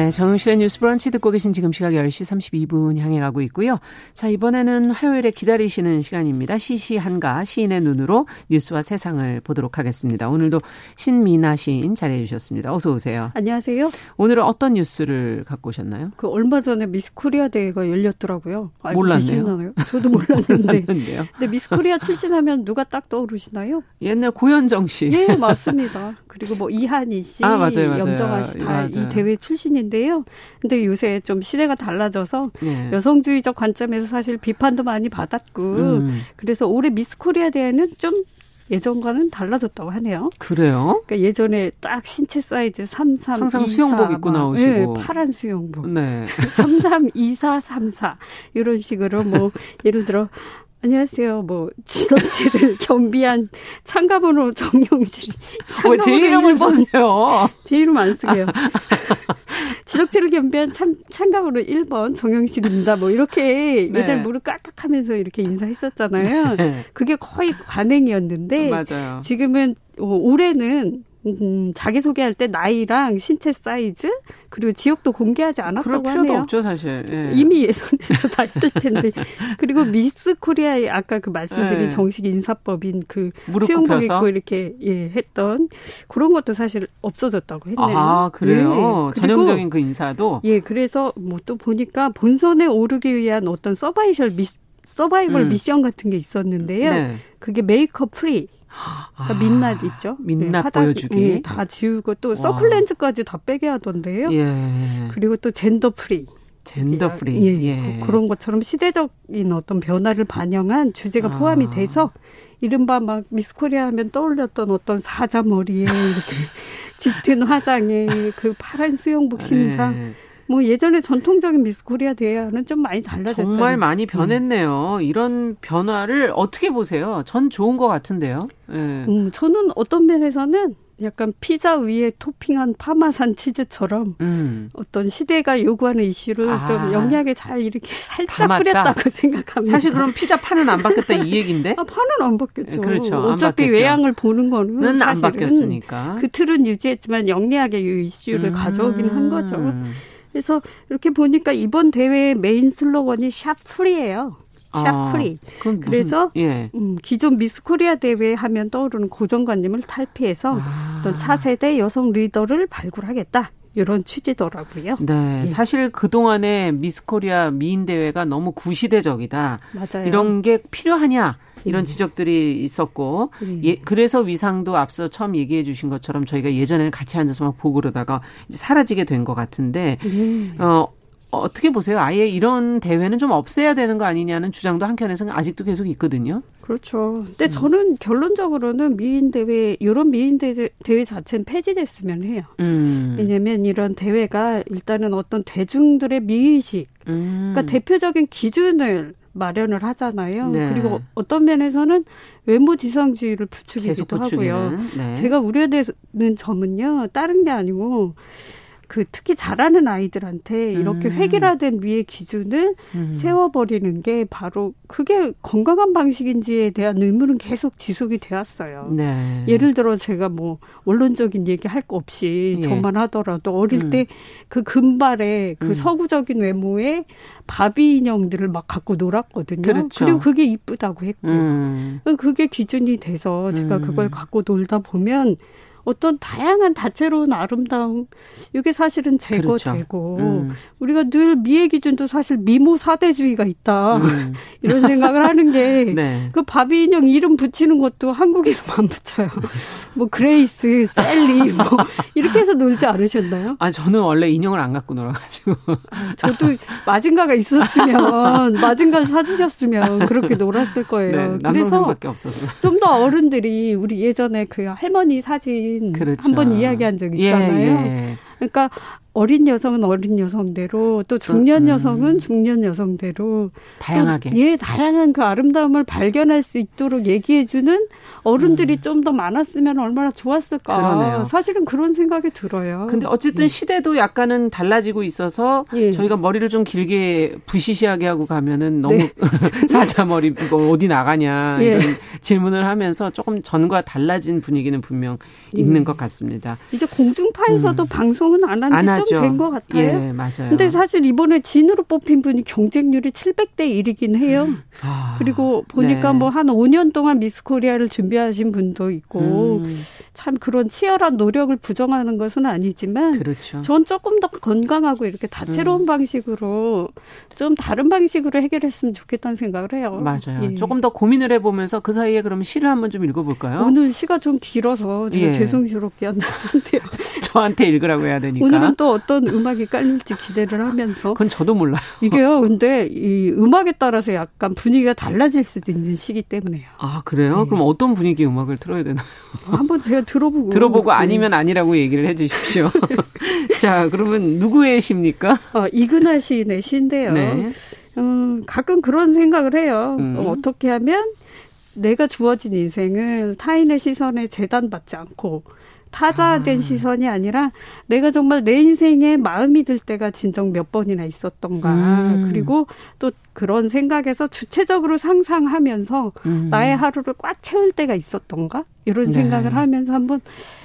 네, 정용실의 뉴스 브런치 듣고 계신 지금 시각 10시 32분 향해 가고 있고요. 자, 이번에는 화요일에 기다리시는 시간입니다. 시시한가 시인의 눈으로 뉴스와 세상을 보도록 하겠습니다. 오늘도 신미나 시인 자리해 주셨습니다. 어서 오세요. 안녕하세요. 오늘은 어떤 뉴스를 갖고 오셨나요? 그 얼마 전에 미스 코리아 대회가 열렸더라고요. 몰랐네요. 계시나요? 저도 몰랐는데. 근데 미스 코리아 출신하면 누가 딱 떠오르시나요? 옛날 고현정 씨. 예, 맞습니다. 그리고 뭐 이하늬 씨, 아, 맞아요, 맞아요. 염정아 씨 다 이 대회 출신 이 인데요 근데 요새 좀 시대가 달라져서 네. 여성주의적 관점에서 사실 비판도 많이 받았고 음. 그래서 올해 미스 코리아 대회는 좀 예전과는 달라졌다고 하네요. 그래요? 그러니까 예전에 딱 신체 사이즈 33, 항상 24, 수영복 입고 나오시고 네, 파란 수영복. 네. 33, 24, 34 이런 식으로 뭐 예를 들어 안녕하세요. 뭐 지도체를 겸비한 참가번호 정용실. 왜제 이름을 쓰세요? 제 이름 안 쓰게요. 지적체를 겸비한 참, 참가번호 1번 정영실입니다. 뭐 이렇게 네. 예전 무릎 깍깍하면서 이렇게 인사했었잖아요. 네. 그게 거의 관행이었는데 맞아요. 지금은 어, 올해는 음, 자기 소개할 때 나이랑 신체 사이즈 그리고 지역도 공개하지 않았다고 그럴 필요도 없죠 사실 예. 이미 예선에서 다 했을 텐데 그리고 미스 코리아의 아까 그 말씀드린 예. 정식 인사법인 그 수영복 입고 이렇게 예 했던 그런 것도 사실 없어졌다고 했네요. 아 그래요 네. 전형적인 그 인사도 예 그래서 뭐 또 보니까 본선에 오르기 위한 어떤 서바이셜 미 서바이벌 음. 미션 같은 게 있었는데요. 네. 그게 makeup free 그러니까 민낯 있죠. 민낯 네, 보여주기. 네, 다 지우고 또 서클렌즈까지 다 빼게 하던데요. 예. 그리고 또 gender free. gender free. 예, 예. 그런 것처럼 시대적인 어떤 변화를 반영한 주제가 아. 포함이 돼서 이른바 막 미스 코리아 하면 떠올렸던 어떤 사자 머리에 이렇게 짙은 화장에 그 파란 수영복 신상 네. 뭐 예전에 전통적인 미스 코리아 대회와는 좀 많이 달라졌다. 정말 많이 변했네요. 음. 이런 변화를 어떻게 보세요? 전 좋은 것 같은데요. 네. 음, 저는 어떤 면에서는 약간 피자 위에 토핑한 파마산 치즈처럼 음. 어떤 시대가 요구하는 이슈를 아. 좀 영리하게 잘 이렇게 살짝 담았다. 뿌렸다고 생각합니다. 사실 그럼 피자 판은 안 바뀌었다 이 얘기인데? 아, 판은 안 바뀌었죠. 그렇죠. 어차피 바뀌었죠. 외양을 보는 거는 안 바뀌었으니까. 그 틀은 유지했지만 영리하게 이 이슈를 음. 가져오긴 한 거죠. 그래서 이렇게 보니까 이번 대회 메인 슬로건이 샵 free예요. 샵 아, free. 그래서 예. 음, 기존 미스 코리아 대회 하면 떠오르는 고정관념을 탈피해서 아. 어떤 차세대 여성 리더를 발굴하겠다. 이런 취지더라고요. 네. 예. 사실 그동안의 미스 코리아 미인 대회가 너무 구시대적이다. 맞아요. 이런 게 필요하냐. 이런 음. 지적들이 있었고 음. 예, 그래서 위상도 앞서 처음 얘기해 주신 것처럼 저희가 예전에는 같이 앉아서 막 보고 그러다가 이제 사라지게 된 것 같은데 음. 어 어떻게 보세요? 아예 이런 대회는 좀 없애야 되는 거 아니냐는 주장도 한켠에서는 아직도 계속 있거든요. 그렇죠. 근데 음. 저는 결론적으로는 미인 대회 이런 미인 대회, 대회 자체는 폐지됐으면 해요. 음. 왜냐하면 이런 대회가 일단은 어떤 대중들의 미의식, 음. 그러니까 대표적인 기준을 마련을 하잖아요. 네. 그리고 어떤 면에서는 외모 지상주의를 부추기기도 하고요. 네. 제가 우려되는 점은요, 다른 게 아니고 그 특히 잘하는 아이들한테 이렇게 음. 획일화된 위의 기준을 음. 세워버리는 게 바로 그게 건강한 방식인지에 대한 의문은 계속 지속이 되었어요. 네. 예를 들어 제가 뭐 원론적인 얘기 할 거 없이 예. 저만 하더라도 어릴 음. 때그 금발의 그 음. 서구적인 외모의 바비 인형들을 막 갖고 놀았거든요. 그렇죠. 그리고 그게 이쁘다고 했고 음. 그게 기준이 돼서 제가 음. 그걸 갖고 놀다 보면 어떤 다양한 다채로운 아름다움 이게 사실은 제거되고 그렇죠. 음. 우리가 늘 미의 기준도 사실 미모 사대주의가 있다 음. 이런 생각을 하는 게그 네. 바비 인형 이름 붙이는 것도 한국 이름 안 붙여요. 뭐 그레이스, 셀리 뭐 이렇게 해서 놀지 않으셨나요? 아 저는 원래 인형을 안 갖고 놀아가지고 아, 저도 마징가가 있었으면 마징가 사주셨으면 그렇게 놀았을 거예요. 네, 그래서 좀 더 어른들이 우리 예전에 그 할머니 사진 사진 그렇죠. 한번 이야기한 적 예, 있잖아요. 예, 예. 그러니까 어린 여성은 어린 여성대로 또 중년 음. 여성은 중년 여성대로 다양하게 예 다양한 그 아름다움을 발견할 수 있도록 얘기해주는 어른들이 음. 좀더 많았으면 얼마나 좋았을까. 그러네요. 사실은 그런 생각이 들어요. 근데 어쨌든 예. 시대도 약간은 달라지고 있어서 예. 저희가 머리를 좀 길게 부시시하게 하고 가면은 너무 네. 사자 머리 이거 어디 나가냐 예. 이런 질문을 하면서 조금 전과 달라진 분위기는 분명 있는 예. 것 같습니다. 이제 공중파에서도 음. 방송은 안한지 좀 된 것 같아요. 예, 맞아요. 근데 사실 이번에 진으로 뽑힌 분이 경쟁률이 700대 1이긴 해요. 아, 그리고 보니까 네. 뭐한 5년 동안 미스 코리아를 준비하신 분도 있고 음. 참 그런 치열한 노력을 부정하는 것은 아니지만 그렇죠. 전 조금 더 건강하고 이렇게 다채로운 음. 방식으로 좀 다른 방식으로 해결했으면 좋겠다는 생각을 해요. 맞아요. 예. 조금 더 고민을 해보면서 그 사이에 그러면 시를 한번 좀 읽어볼까요? 오늘 시가 좀 길어서 제가 예. 죄송스럽게 한데요. 저한테 읽으라고 해야 되니까. 오늘은 또 어떤 음악이 깔릴지 기대를 하면서. 그건 저도 몰라요. 이게요. 근데 이 음악에 따라서 약간 분위기가 달라질 수도 있는 시기 때문에요. 아 그래요? 네. 그럼 어떤 분위기 음악을 틀어야 되나요? 한번 제가 들어보고. 들어보고 네. 아니면 아니라고 얘기를 해주십시오. 자 그러면 누구의 시입니까? 어, 이근하 시인의 시인데요. 네. 음, 가끔 그런 생각을 해요. 음. 어, 어떻게 하면 내가 주어진 인생을 타인의 시선에 재단받지 않고 타자된 아. 시선이 아니라 내가 정말 내 인생에 마음이 들 때가 진정 몇 번이나 있었던가. 음. 그리고 또 그런 생각에서 주체적으로 상상하면서 음. 나의 하루를 꽉 채울 때가 있었던가? 이런 네. 생각을 하면서 한번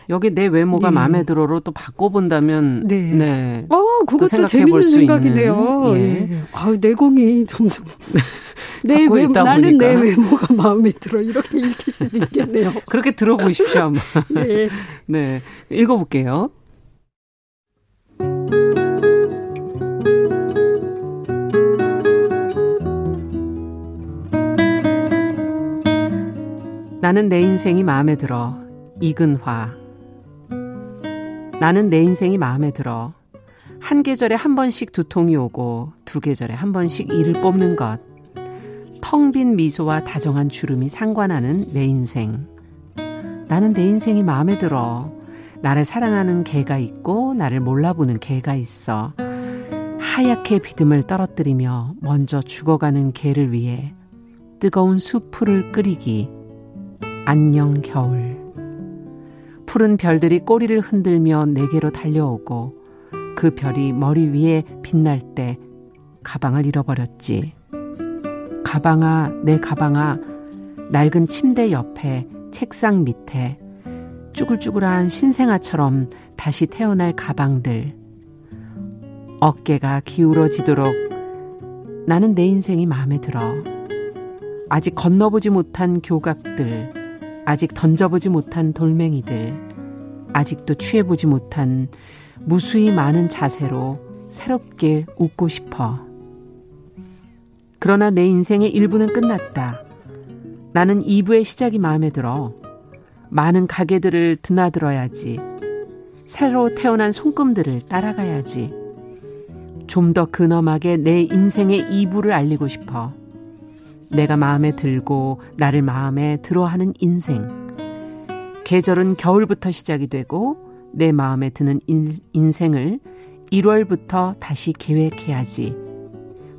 여기 내 외모가 네. 마음에 들어로 또 바꿔본다면 네, 네. 어 그것도 재밌는 생각이네요. 예. 예. 아 내공이 점점 내 외모 나는 보니까. 내 외모가 마음에 들어 이렇게 읽힐 수도 있겠네요. 그렇게 들어보십시오 한번. 네. 네 읽어볼게요. 나는 내 인생이 마음에 들어. 이근화. 나는 내 인생이 마음에 들어. 한 계절에 한 번씩 두통이 오고 두 계절에 한 번씩 이를 뽑는 것. 텅 빈 미소와 다정한 주름이 상관하는 내 인생. 나는 내 인생이 마음에 들어. 나를 사랑하는 개가 있고 나를 몰라보는 개가 있어. 하얗게 비듬을 떨어뜨리며 먼저 죽어가는 개를 위해 뜨거운 수풀을 끓이기. 안녕 겨울. 푸른 별들이 꼬리를 흔들며 내게로 달려오고 그 별이 머리 위에 빛날 때 가방을 잃어버렸지. 가방아, 내 가방아, 낡은 침대 옆에 책상 밑에 쭈글쭈글한 신생아처럼 다시 태어날 가방들. 어깨가 기울어지도록 나는 내 인생이 마음에 들어. 아직 건너보지 못한 교각들. 아직 던져보지 못한 돌멩이들, 아직도 취해보지 못한 무수히 많은 자세로 새롭게 웃고 싶어. 그러나 내 인생의 일부는 끝났다. 나는 2부의 시작이 마음에 들어. 많은 가게들을 드나들어야지. 새로 태어난 손금들을 따라가야지. 좀 더 근엄하게 내 인생의 2부를 알리고 싶어. 내가 마음에 들고 나를 마음에 들어 하는 인생. 계절은 겨울부터 시작이 되고 내 마음에 드는 인, 인생을 1월부터 다시 계획해야지.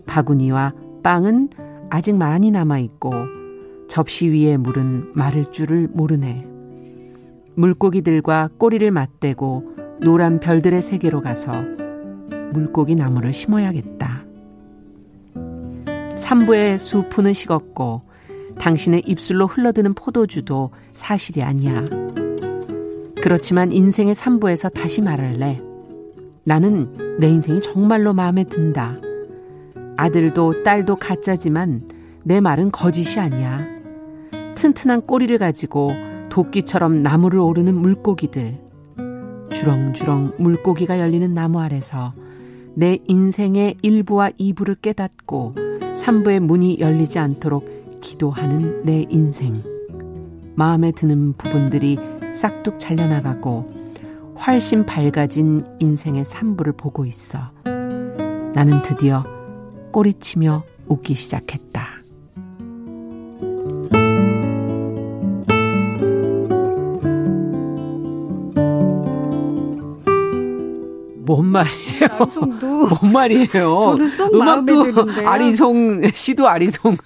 바구니와 빵은 아직 많이 남아있고 접시 위에 물은 마를 줄을 모르네. 물고기들과 꼬리를 맞대고 노란 별들의 세계로 가서 물고기 나무를 심어야겠다. 삼부의 수푸는 식었고 당신의 입술로 흘러드는 포도주도 사실이 아니야. 그렇지만 인생의 삼부에서 다시 말할래. 나는 내 인생이 정말로 마음에 든다. 아들도 딸도 가짜지만 내 말은 거짓이 아니야. 튼튼한 꼬리를 가지고 도끼처럼 나무를 오르는 물고기들. 주렁주렁 물고기가 열리는 나무 아래서 내 인생의 일부와 이부를 깨닫고 삼부의 문이 열리지 않도록 기도하는 내 인생. 마음에 드는 부분들이 싹둑 잘려나가고 훨씬 밝아진 인생의 삼부를 보고 있어. 나는 드디어 꼬리치며 웃기 시작했다. 말이에요? 남성도 뭔 말이에요? 저는 쏙 음악도 아리송 시도 아리송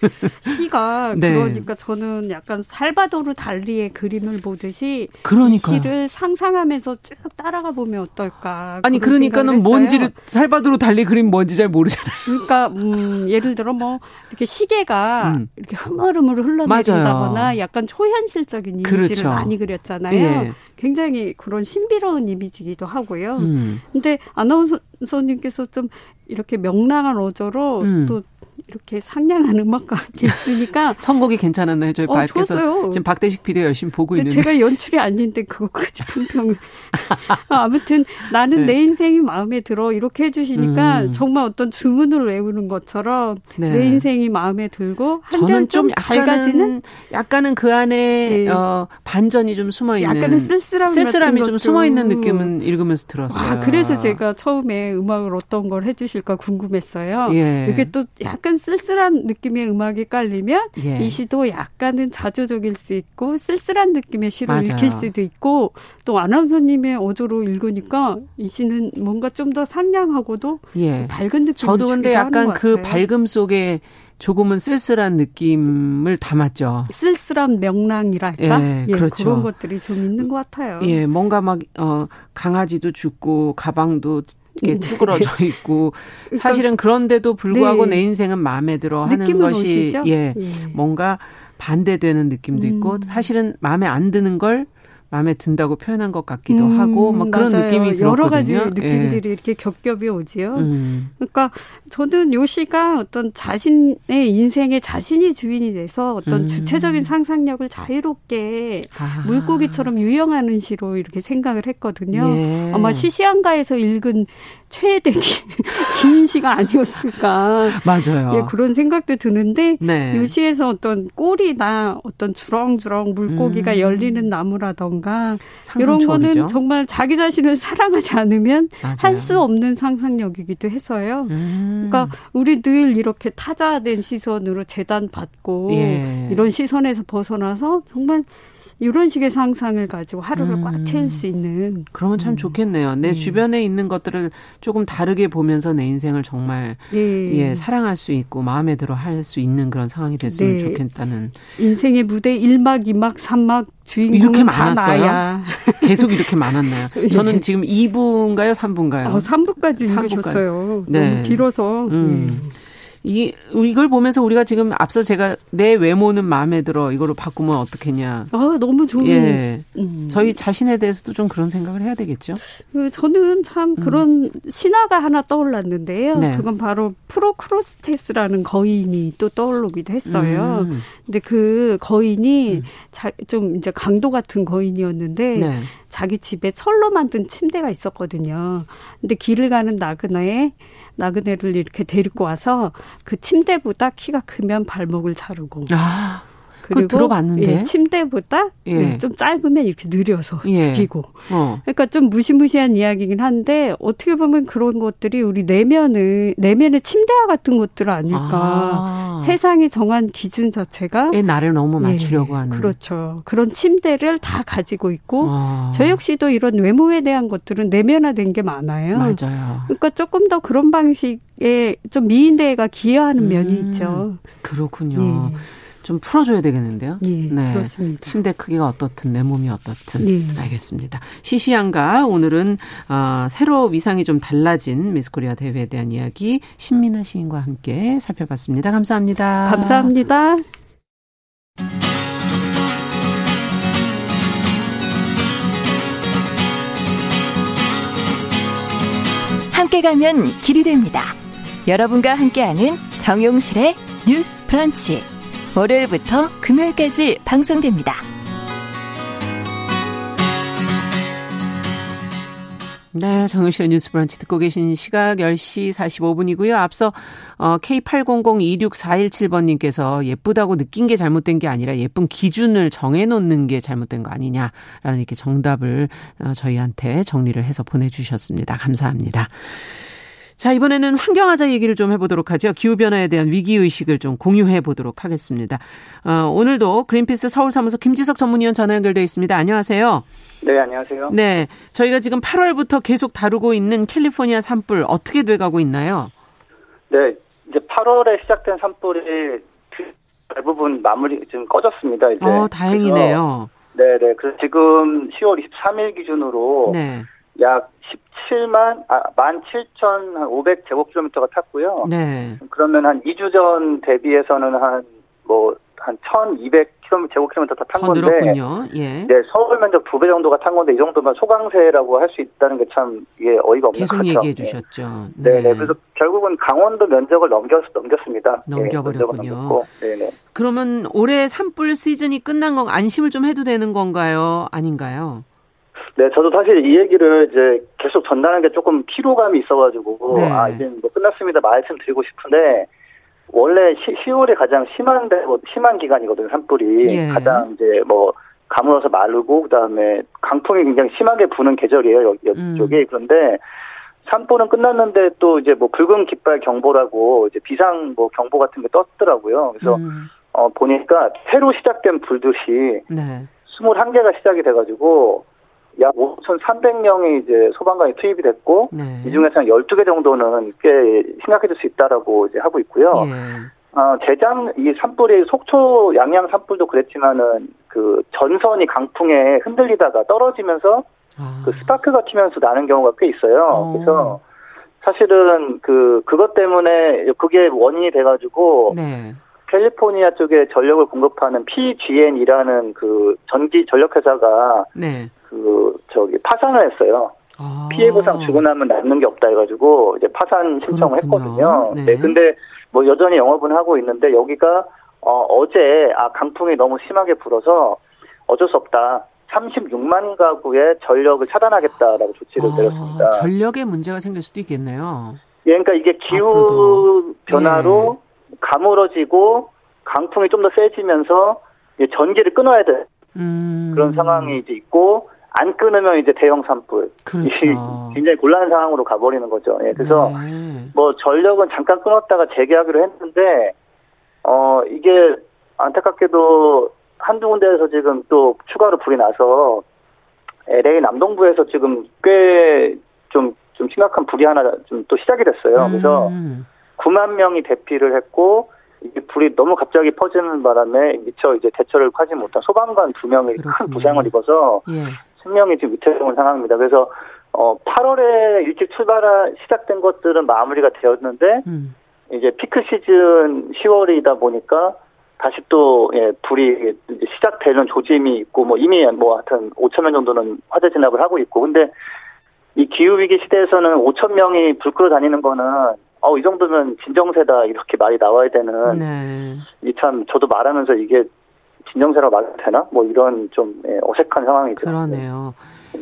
시가 네. 그러니까 저는 약간 살바도르 달리의 그림을 보듯이 그러니까 시를 상상하면서 쭉 따라가 보면 어떨까? 아니 그러니까는 뭔지를 살바도르 달리 그림 뭔지 잘 모르잖아요. 그러니까 음, 예를 들어 뭐 이렇게 시계가 음. 이렇게 흐물흐물 흘러내린다거나 약간 초현실적인 이미지를 그렇죠. 많이 그렸잖아요. 예. 굉장히 그런 신비로운 이미지기도 하고요. 음. 근데 아나운서님께서 좀 이렇게 명랑한 어조로 음. 또 이렇게 상냥한 음악과 함께 있으니까 선곡이 괜찮았나요? 저희 어, 밖에서 좋았어요. 지금 박대식 PD 열심히 보고 있는데 제가 연출이 아닌데 그것까지 품평을 아무튼 나는 네. 내 인생이 마음에 들어 이렇게 해주시니까 음. 정말 어떤 주문을 외우는 것처럼 네. 내 인생이 마음에 들고 저는 좀 약간은 밝아지는? 약간은 그 안에 네. 어, 반전이 좀 숨어 있는 약간은 쓸쓸함 쓸쓸함이 좀 숨어 있는 느낌은 읽으면서 들었어요. 아, 그래서 제가 처음에 음악을 어떤 걸 해주실까 궁금했어요. 예. 이게 또 약간 쓸쓸한 느낌의 음악이 깔리면 예. 이 시도 약간은 자조적일 수 있고 쓸쓸한 느낌의 시로 맞아요. 읽힐 수도 있고 또 아나운서님의 어조로 읽으니까 이 시는 뭔가 좀 더 상냥하고도 예. 밝은 느낌. 저도 근데 약간 그 밝음 속에 조금은 쓸쓸한 느낌을 담았죠. 쓸쓸한 명랑이랄까? 예, 예, 그렇죠. 그런 것들이 좀 있는 것 같아요. 예, 뭔가 막, 어, 강아지도 죽고, 가방도 이렇게 네. 쭈그러져 있고 그러니까 사실은 그런데도 불구하고 네. 내 인생은 마음에 들어 하는 것이 예, 예, 뭔가 반대되는 느낌도 음. 있고 사실은 마음에 안 드는 걸 마음에 든다고 표현한 것 같기도 음, 하고 막 그런 맞아요. 느낌이 들었거든요. 여러 가지 느낌들이 예. 이렇게 겹겹이 오지요. 음. 그러니까 저는 요 시가 어떤 자신의 인생의 자신이 주인이 돼서 어떤 음. 주체적인 상상력을 자유롭게 아. 물고기처럼 유영하는 시로 이렇게 생각을 했거든요. 예. 아마 시시한가에서 읽은 최대 긴 시가 아니었을까. 맞아요. 예, 그런 생각도 드는데 네. 요 시에서 어떤 꼬리나 어떤 주렁주렁 물고기가 음. 열리는 나무라던가 이런 거는 정말 자기 자신을 사랑하지 않으면 할 수 없는 상상력이기도 해서요. 음. 그러니까 우리 늘 이렇게 타자된 시선으로 재단 받고 예. 이런 시선에서 벗어나서 정말 이런 식의 상상을 가지고 하루를 음. 꽉 채울 수 있는. 그러면 참 음. 좋겠네요. 내 네. 주변에 있는 것들을 조금 다르게 보면서 내 인생을 정말 네. 예 사랑할 수 있고 마음에 들어 할 수 있는 그런 상황이 됐으면 네. 좋겠다는. 인생의 무대 1막, 2막, 3막 주인공은 이렇게 많았어요. 계속 이렇게 많았나요? 저는 네. 지금 2부인가요, 3부인가요? 어, 3부까지 3부까지. 읽으셨어요. 네. 너무 길어서. 음. 네. 이 이걸 보면서 우리가 지금 앞서 제가 내 외모는 마음에 들어 이거로 바꾸면 어떻겠냐. 아 너무 좋은. 예. 음. 저희 자신에 대해서도 좀 그런 생각을 해야 되겠죠. 그 저는 참 음. 그런 음. 신화가 하나 떠올랐는데요. 네. 그건 바로 프로크로스테스라는 거인이 또 떠오르기도 했어요. 음. 근데 그 거인이 음. 자, 좀 이제 강도 같은 거인이었는데 네. 자기 집에 철로 만든 침대가 있었거든요. 근데 길을 가는 나그네에 나그네를 이렇게 데리고 와서 그 침대보다 키가 크면 발목을 자르고. 아. 그리고 들어봤는데 예, 침대보다 예. 예. 좀 짧으면 이렇게 느려서 예. 죽이고. 어. 그러니까 좀 무시무시한 이야기긴 한데 어떻게 보면 그런 것들이 우리 내면의 내면의 침대와 같은 것들 아닐까. 아. 세상이 정한 기준 자체가 나를 너무 예, 맞추려고 하는. 그렇죠. 그런 침대를 다 가지고 있고 아. 저 역시도 이런 외모에 대한 것들은 내면화된 게 많아요. 맞아요. 그러니까 조금 더 그런 방식의 좀 미인대가 기여하는 음. 면이 있죠. 그렇군요. 예. 좀 풀어줘야 되겠는데요. 예, 네. 그렇습니다. 침대 크기가 어떻든 내 몸이 어떻든 예. 알겠습니다. 시시한가 오늘은 어, 새로 위상이 좀 달라진 미스코리아 대회에 대한 이야기 신민아 시인과 함께 살펴봤습니다. 감사합니다. 감사합니다. 함께 가면 길이 됩니다. 여러분과 함께하는 정용실의 뉴스 브런치. 월요일부터 금요일까지 방송됩니다. 네, 정유실의 뉴스 브런치 듣고 계신 시각 10시 45분이고요. 앞서 어, K80026417번님께서 예쁘다고 느낀 게 잘못된 게 아니라 예쁜 기준을 정해놓는 게 잘못된 거 아니냐라는 이렇게 정답을 어, 저희한테 정리를 해서 보내주셨습니다. 감사합니다. 자, 이번에는 환경하자 얘기를 좀 해보도록 하죠. 기후변화에 대한 위기의식을 좀 공유해 보도록 하겠습니다. 어, 오늘도 그린피스 서울사무소 김지석 전문위원 전화 연결되어 있습니다. 안녕하세요. 네, 안녕하세요. 네. 저희가 지금 8월부터 계속 다루고 있는 캘리포니아 산불 어떻게 돼가고 있나요? 네. 이제 8월에 시작된 산불이 대부분 마무리 지금 꺼졌습니다. 이제. 어, 다행이네요. 네, 네. 그래서 지금 10월 23일 기준으로 네. 약 17만 아, 17,500 제곱킬로미터가 탔고요. 네. 그러면 한 2주 전 대비해서는 한 뭐한 1,200km 제곱킬로미터 더탄 건데. 늘었군요. 예. 네, 서울 면적 두 배 정도가 탄 건데 이 정도면 소강세라고 할 수 있다는 게 참 이게 어이가 없는 계속. 얘기해 주셨죠. 네. 네, 네. 그래서 결국은 강원도 면적을 넘겼 넘겼습니다. 넘겨버렸군요. 네, 네. 그러면 올해 산불 시즌이 끝난 건 안심을 좀 해도 되는 건가요? 아닌가요? 네, 저도 사실 이 얘기를 이제 계속 전달하는 게 조금 피로감이 있어가지고, 네. 아, 이제 뭐 끝났습니다. 말씀드리고 싶은데, 원래 시, 10월이 가장 심한데, 뭐 심한 기간이거든요, 산불이. 예. 가장 이제 뭐, 가물어서 마르고, 그 다음에 강풍이 굉장히 심하게 부는 계절이에요, 여기, 음. 그런데, 산불은 끝났는데 또 이제 뭐 붉은 깃발 경보라고 이제 비상 뭐 경보 같은 게 떴더라고요. 그래서 음. 어 보니까 새로 시작된 불듯이 네. 21개가 시작이 돼가지고 약 5,300명이 이제 소방관이 투입이 됐고 네. 이 중에서 한 12개 정도는 꽤 심각해질 수 있다라고 이제 하고 있고요. 예. 어, 재장 이 산불이 속초 양양 산불도 그랬지만은 그 전선이 강풍에 흔들리다가 떨어지면서 아. 그 스파크가 튀면서 나는 경우가 꽤 있어요. 어. 그래서 사실은 그 그것 때문에 그게 원인이 돼가지고 네. 캘리포니아 쪽에 전력을 공급하는 PGN이라는 그 전기 전력 회사가 네. 그 저기 파산을 했어요. 아. 피해 보상 주고 나면 남는 게 없다 해가지고 이제 파산 신청을. 했거든요. 네. 네. 근데 뭐 여전히 영업은 하고 있는데 여기가 어, 어제 아 강풍이 너무 심하게 불어서 어쩔 수 없다. 36만 가구의 전력을 차단하겠다라고 조치를 아, 내렸습니다. 전력에 문제가 생길 수도 있겠네요. 예, 그러니까 이게 기후 앞으로도. 변화로 예. 가물어지고 강풍이 좀 더 세지면서 전기를 끊어야 돼. 음. 그런 상황이 이제 있고 안 끊으면 이제 대형 산불. 그렇죠. 굉장히 곤란한 상황으로 가버리는 거죠. 예, 그래서 네. 뭐 전력은 잠깐 끊었다가 재개하기로 했는데 어 이게 안타깝게도 한두 군데에서 지금 또 추가로 불이 나서 LA 남동부에서 지금 꽤 좀 좀 심각한 불이 하나 좀 또 시작이 됐어요. 음. 그래서 9만 명이 대피를 했고 이게 불이 너무 갑자기 퍼지는 바람에 미처 이제 대처를 하지 못한 소방관 두 명이 그렇군요. 큰 부상을 입어서 예. 생명이 지금 위태로운 상황입니다. 그래서 어 8월에 일찍 출발 시작된 것들은 마무리가 되었는데 음. 이제 피크 시즌 10월이다 보니까 다시 또 예, 불이 시작되는 조짐이 있고 뭐 이미 뭐 하여튼 5천 명 정도는 화재 진압을 하고 있고 근데 이 기후 위기 시대에서는 5천 명이 불 끌어 다니는 거는 어, 이 정도면 진정세다 이렇게 말이 나와야 되는 네. 이참 저도 말하면서 이게 진정세라고 말해도 되나? 뭐 이런 좀 예, 어색한 상황이죠. 그러네요.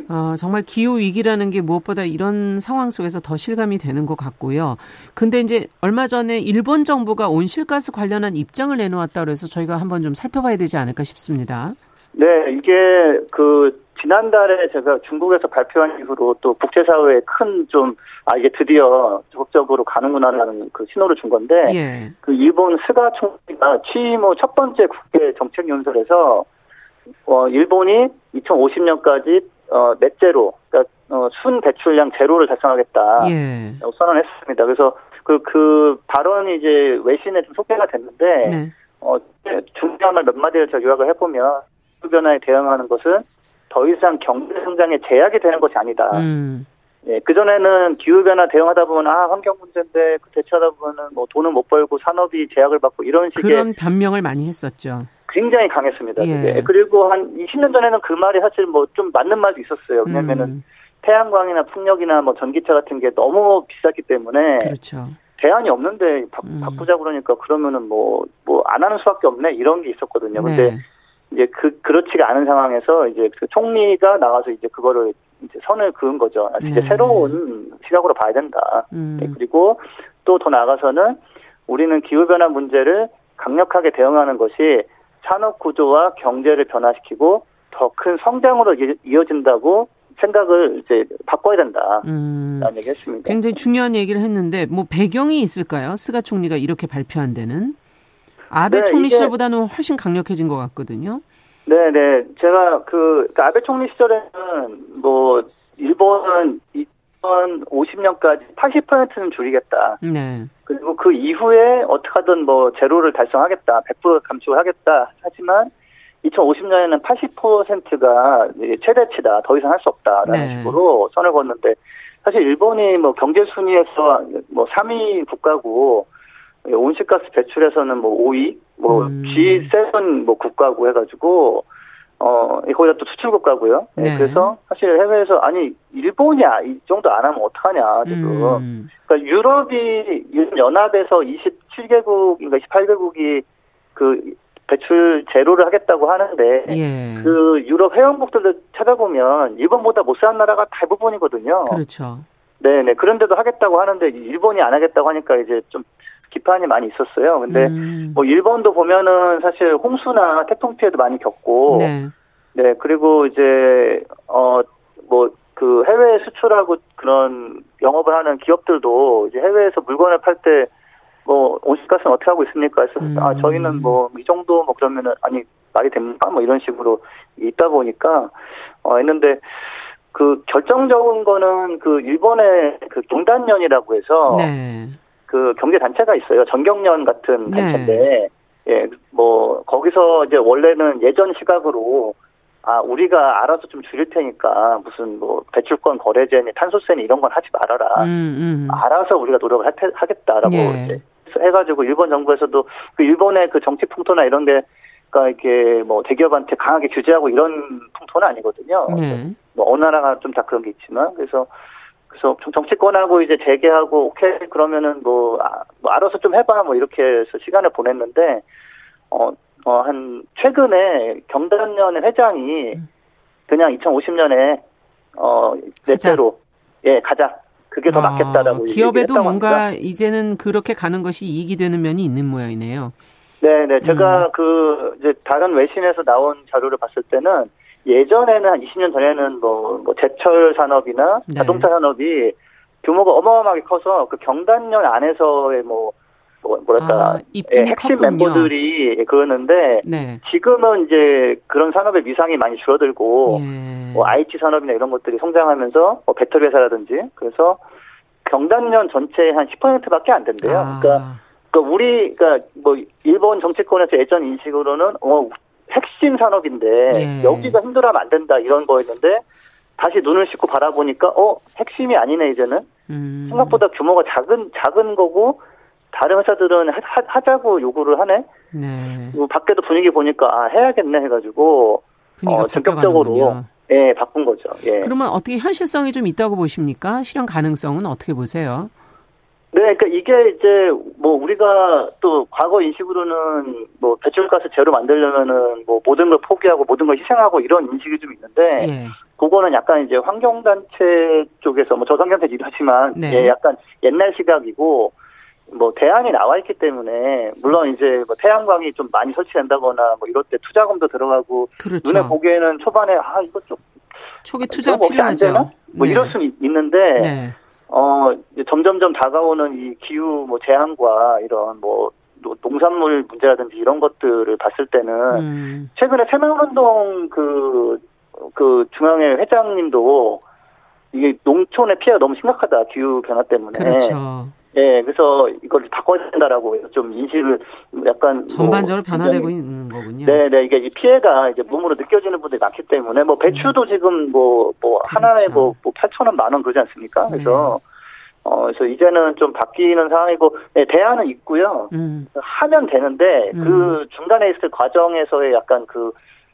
어, 정말 기후 위기라는 게 무엇보다 이런 상황 속에서 더 실감이 되는 것 같고요. 근데 이제 얼마 전에 일본 정부가 온실가스 관련한 입장을 내놓았다 그래서 저희가 한번 좀 살펴봐야 되지 않을까 싶습니다. 네, 이게 그 지난달에 제가 중국에서 발표한 이후로 또 국제사회에 큰 좀, 아, 이게 드디어 적극적으로 가는구나라는 그 신호를 준 건데, 예. 그 일본 스가 총리가 취임 후 첫 번째 국회 정책 연설에서, 어, 일본이 2050년까지, 어, 넷제로, 그러니까, 어, 순 배출량 제로를 달성하겠다. 예. 선언했습니다. 그래서 그, 그 발언이 이제 외신에 좀 소개가 됐는데, 네. 어, 중요한 말 몇 마디를 제가 요약을 해보면 변화에 대응하는 것은 더 이상 경제 성장에 제약이 되는 것이 아니다. 음. 예, 그전에는 기후변화 대응하다 보면, 아, 환경 문제인데, 그 대처하다 보면은 뭐 돈을 못 벌고 산업이 제약을 받고 이런 식의. 그런 변명을 많이 했었죠. 굉장히 강했습니다. 예. 그리고 한 20년 전에는 그 말이 사실 뭐 좀 맞는 말도 있었어요. 왜냐면은 음. 태양광이나 풍력이나 뭐 전기차 같은 게 너무 비쌌기 때문에. 그렇죠. 대안이 없는데 바, 음. 바꾸자 그러니까 그러면은 뭐, 뭐 안 하는 수밖에 없네 이런 게 있었거든요. 근데 네. 이제 그, 그렇지가 않은 상황에서 이제 그 총리가 나와서 이제 그거를 이제 선을 그은 거죠. 이제 네. 새로운 시각으로 봐야 된다. 음. 네, 그리고 또 더 나아가서는 우리는 기후변화 문제를 강력하게 대응하는 것이 산업 구조와 경제를 변화시키고 더 큰 성장으로 이어진다고 생각을 이제 바꿔야 된다. 음, 라는 얘기 했습니다. 굉장히 중요한 얘기를 했는데, 뭐 배경이 있을까요? 스가 총리가 이렇게 발표한 데는? 아베 네, 총리 시절보다는 훨씬 강력해진 것 같거든요. 네네. 네. 제가 그, 그 아베 총리 시절에는 뭐, 일본은 2050년까지 80%는 줄이겠다. 네. 그리고 그 이후에 어떻게 하든 뭐, 제로를 달성하겠다. 100% 감축을 하겠다. 하지만 2050년에는 80%가 최대치다. 더 이상 할 수 없다라는 네. 식으로 선을 그었는데 사실 일본이 뭐 경제 순위에서 뭐 3위 국가고 온실가스 배출에서는 뭐 5위, 뭐 음. G7 뭐 국가고 해가지고 어 거기다 또 수출 국가고요. 네. 네. 그래서 사실 해외에서 아니 일본이야 이 정도 안 하면 어떡하냐 지금. 음. 그러니까 유럽이 연합에서 27개국인가 28개국이 그 배출 제로를 하겠다고 하는데 예. 그 유럽 회원국들도 찾아보면 일본보다 못 사는 나라가 대부분이거든요. 그렇죠. 네네 그런데도 하겠다고 하는데 일본이 안 하겠다고 하니까 이제 좀 기판이 많이 있었어요. 근데 음. 뭐 일본도 보면은 사실 홍수나 태풍 피해도 많이 겪고 네, 네 그리고 이제 어뭐 그 해외 수출하고 그런 영업을 하는 기업들도 이제 해외에서 물건을 팔 때 뭐 온실가스는 어떻게 하고 있습니까? 그래서 음. 아 저희는 뭐 이 정도 뭐 그러면은 아니 말이 됩니까? 뭐 이런 식으로 있다 보니까 어 했는데 그 결정적인 거는 그 일본의 그 동단련이라고 해서 네. 그 경제 단체가 있어요. 전경련 같은 네. 단체인데 네. 예, 뭐 거기서 이제 원래는 예전 시각으로 아 우리가 알아서 좀 줄일 테니까 무슨 뭐 배출권 거래제니 탄소세니 이런 건 하지 말아라. 음, 음. 알아서 우리가 노력을 하겠다라고 네. 해가지고 일본 정부에서도 그 일본의 그 정치 풍토나 이런 게 그러니까 이렇게 뭐 대기업한테 강하게 규제하고 이런 풍토는 아니거든요. 네. 뭐 어느 나라가 좀 다 그런 게 있지만 그래서 그래서 정치권하고 이제 재개하고 오케이 그러면은 뭐, 아, 뭐 알아서 좀 해봐 뭐 이렇게 해서 시간을 보냈는데 어 어, 한, 최근에 경단련의 회장이 그냥 2050년에, 어, 넷째로, 예, 가자. 그게 더 아, 낫겠다라고. 기업에도 뭔가 합니다. 이제는 그렇게 가는 것이 이익이 되는 면이 있는 모양이네요. 네 네. 제가 음. 그, 이제 다른 외신에서 나온 자료를 봤을 때는 예전에는 한 20년 전에는 뭐, 뭐 제철 산업이나 네. 자동차 산업이 규모가 어마어마하게 커서 그 경단련 안에서의 뭐, 뭐 뭐랄까 아, 예, 핵심 컸군요. 멤버들이 그러는데 네. 지금은 이제 그런 산업의 위상이 많이 줄어들고 예. 뭐 IT 산업이나 이런 것들이 성장하면서 뭐 배터리 회사라든지 그래서 경단련 전체의 한 10%밖에 안 된대요. 아. 그러니까, 그러니까 우리 그러니까 뭐 일본 정치권에서 예전 인식으로는 어 핵심 산업인데 예. 여기가 힘들어하면 안 된다 이런 거였는데 다시 눈을 씻고 바라보니까 어 핵심이 아니네 이제는 음. 생각보다 규모가 작은 작은 거고 다른 회사들은 하, 자고 요구를 하네. 네. 뭐 밖에도 분위기 보니까 아 해야겠네 해가지고 어, 전격적으로 예 바꾼 거죠. 예. 그러면 어떻게 현실성이 좀 있다고 보십니까? 실현 가능성은 어떻게 보세요? 네, 그러니까 이게 이제 뭐 우리가 또 과거 인식으로는 뭐 배출가스 제로 만들려면은 뭐 모든 걸 포기하고 모든 걸 희생하고 이런 인식이 좀 있는데 예. 그거는 약간 이제 환경단체 쪽에서 뭐 저성경제도 하지만 네. 예, 약간 옛날 시각이고 뭐 대안이 나와 있기 때문에 물론 이제 뭐 태양광이 좀 많이 설치된다거나 뭐 이럴 때 투자금도 들어가고 그렇죠. 눈에 보기에는 초반에 아 이거 좀 초기 투자 필요하죠. 뭐 네. 이럴 수는 있는데 네. 어 점점점 다가오는 이 기후 뭐 재앙과 이런 뭐 농산물 문제라든지 이런 것들을 봤을 때는 음. 최근에 새마을운동 그, 그 중앙회 회장님도 이게 농촌의 피해가 너무 심각하다 기후 변화 때문에. 그렇죠. 예, 그래서 이걸 바꿔야 된다라고 좀 인식을 약간 뭐 전반적으로 뭐 변화되고 있는 거군요. 네, 네, 이게 피해가 이제 몸으로 느껴지는 분들이 많기 때문에 뭐 배추도 음. 지금 뭐뭐 뭐 그렇죠. 하나에 뭐, 뭐 8천 원, 만 원 그러지 않습니까? 그래서 네. 어, 그래서 이제는 좀 바뀌는 상황이고, 네, 대안은 있고요. 음. 하면 되는데, 음. 그 중간에 있을 과정에서의 약간 그,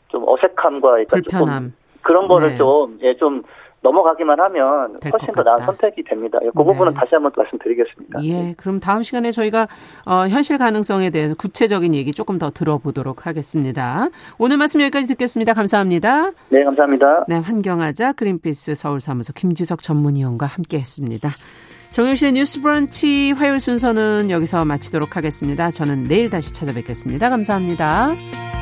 좀 어색함과, 불편함. 그런 거를 네. 좀, 예, 좀, 넘어가기만 하면 훨씬 더 나은 선택이 됩니다. 그 네. 부분은 다시 한번 말씀드리겠습니다. 예, 그럼 다음 시간에 저희가 어, 현실 가능성에 대해서 구체적인 얘기 조금 더 들어보도록 하겠습니다. 오늘 말씀 여기까지 듣겠습니다. 감사합니다. 네, 감사합니다. 네, 환경하자 그린피스 서울사무소 김지석 전문위원과 함께했습니다. 정영실의 뉴스 브런치 화요일 순서는 여기서 마치도록 하겠습니다. 저는 내일 다시 찾아뵙겠습니다. 감사합니다.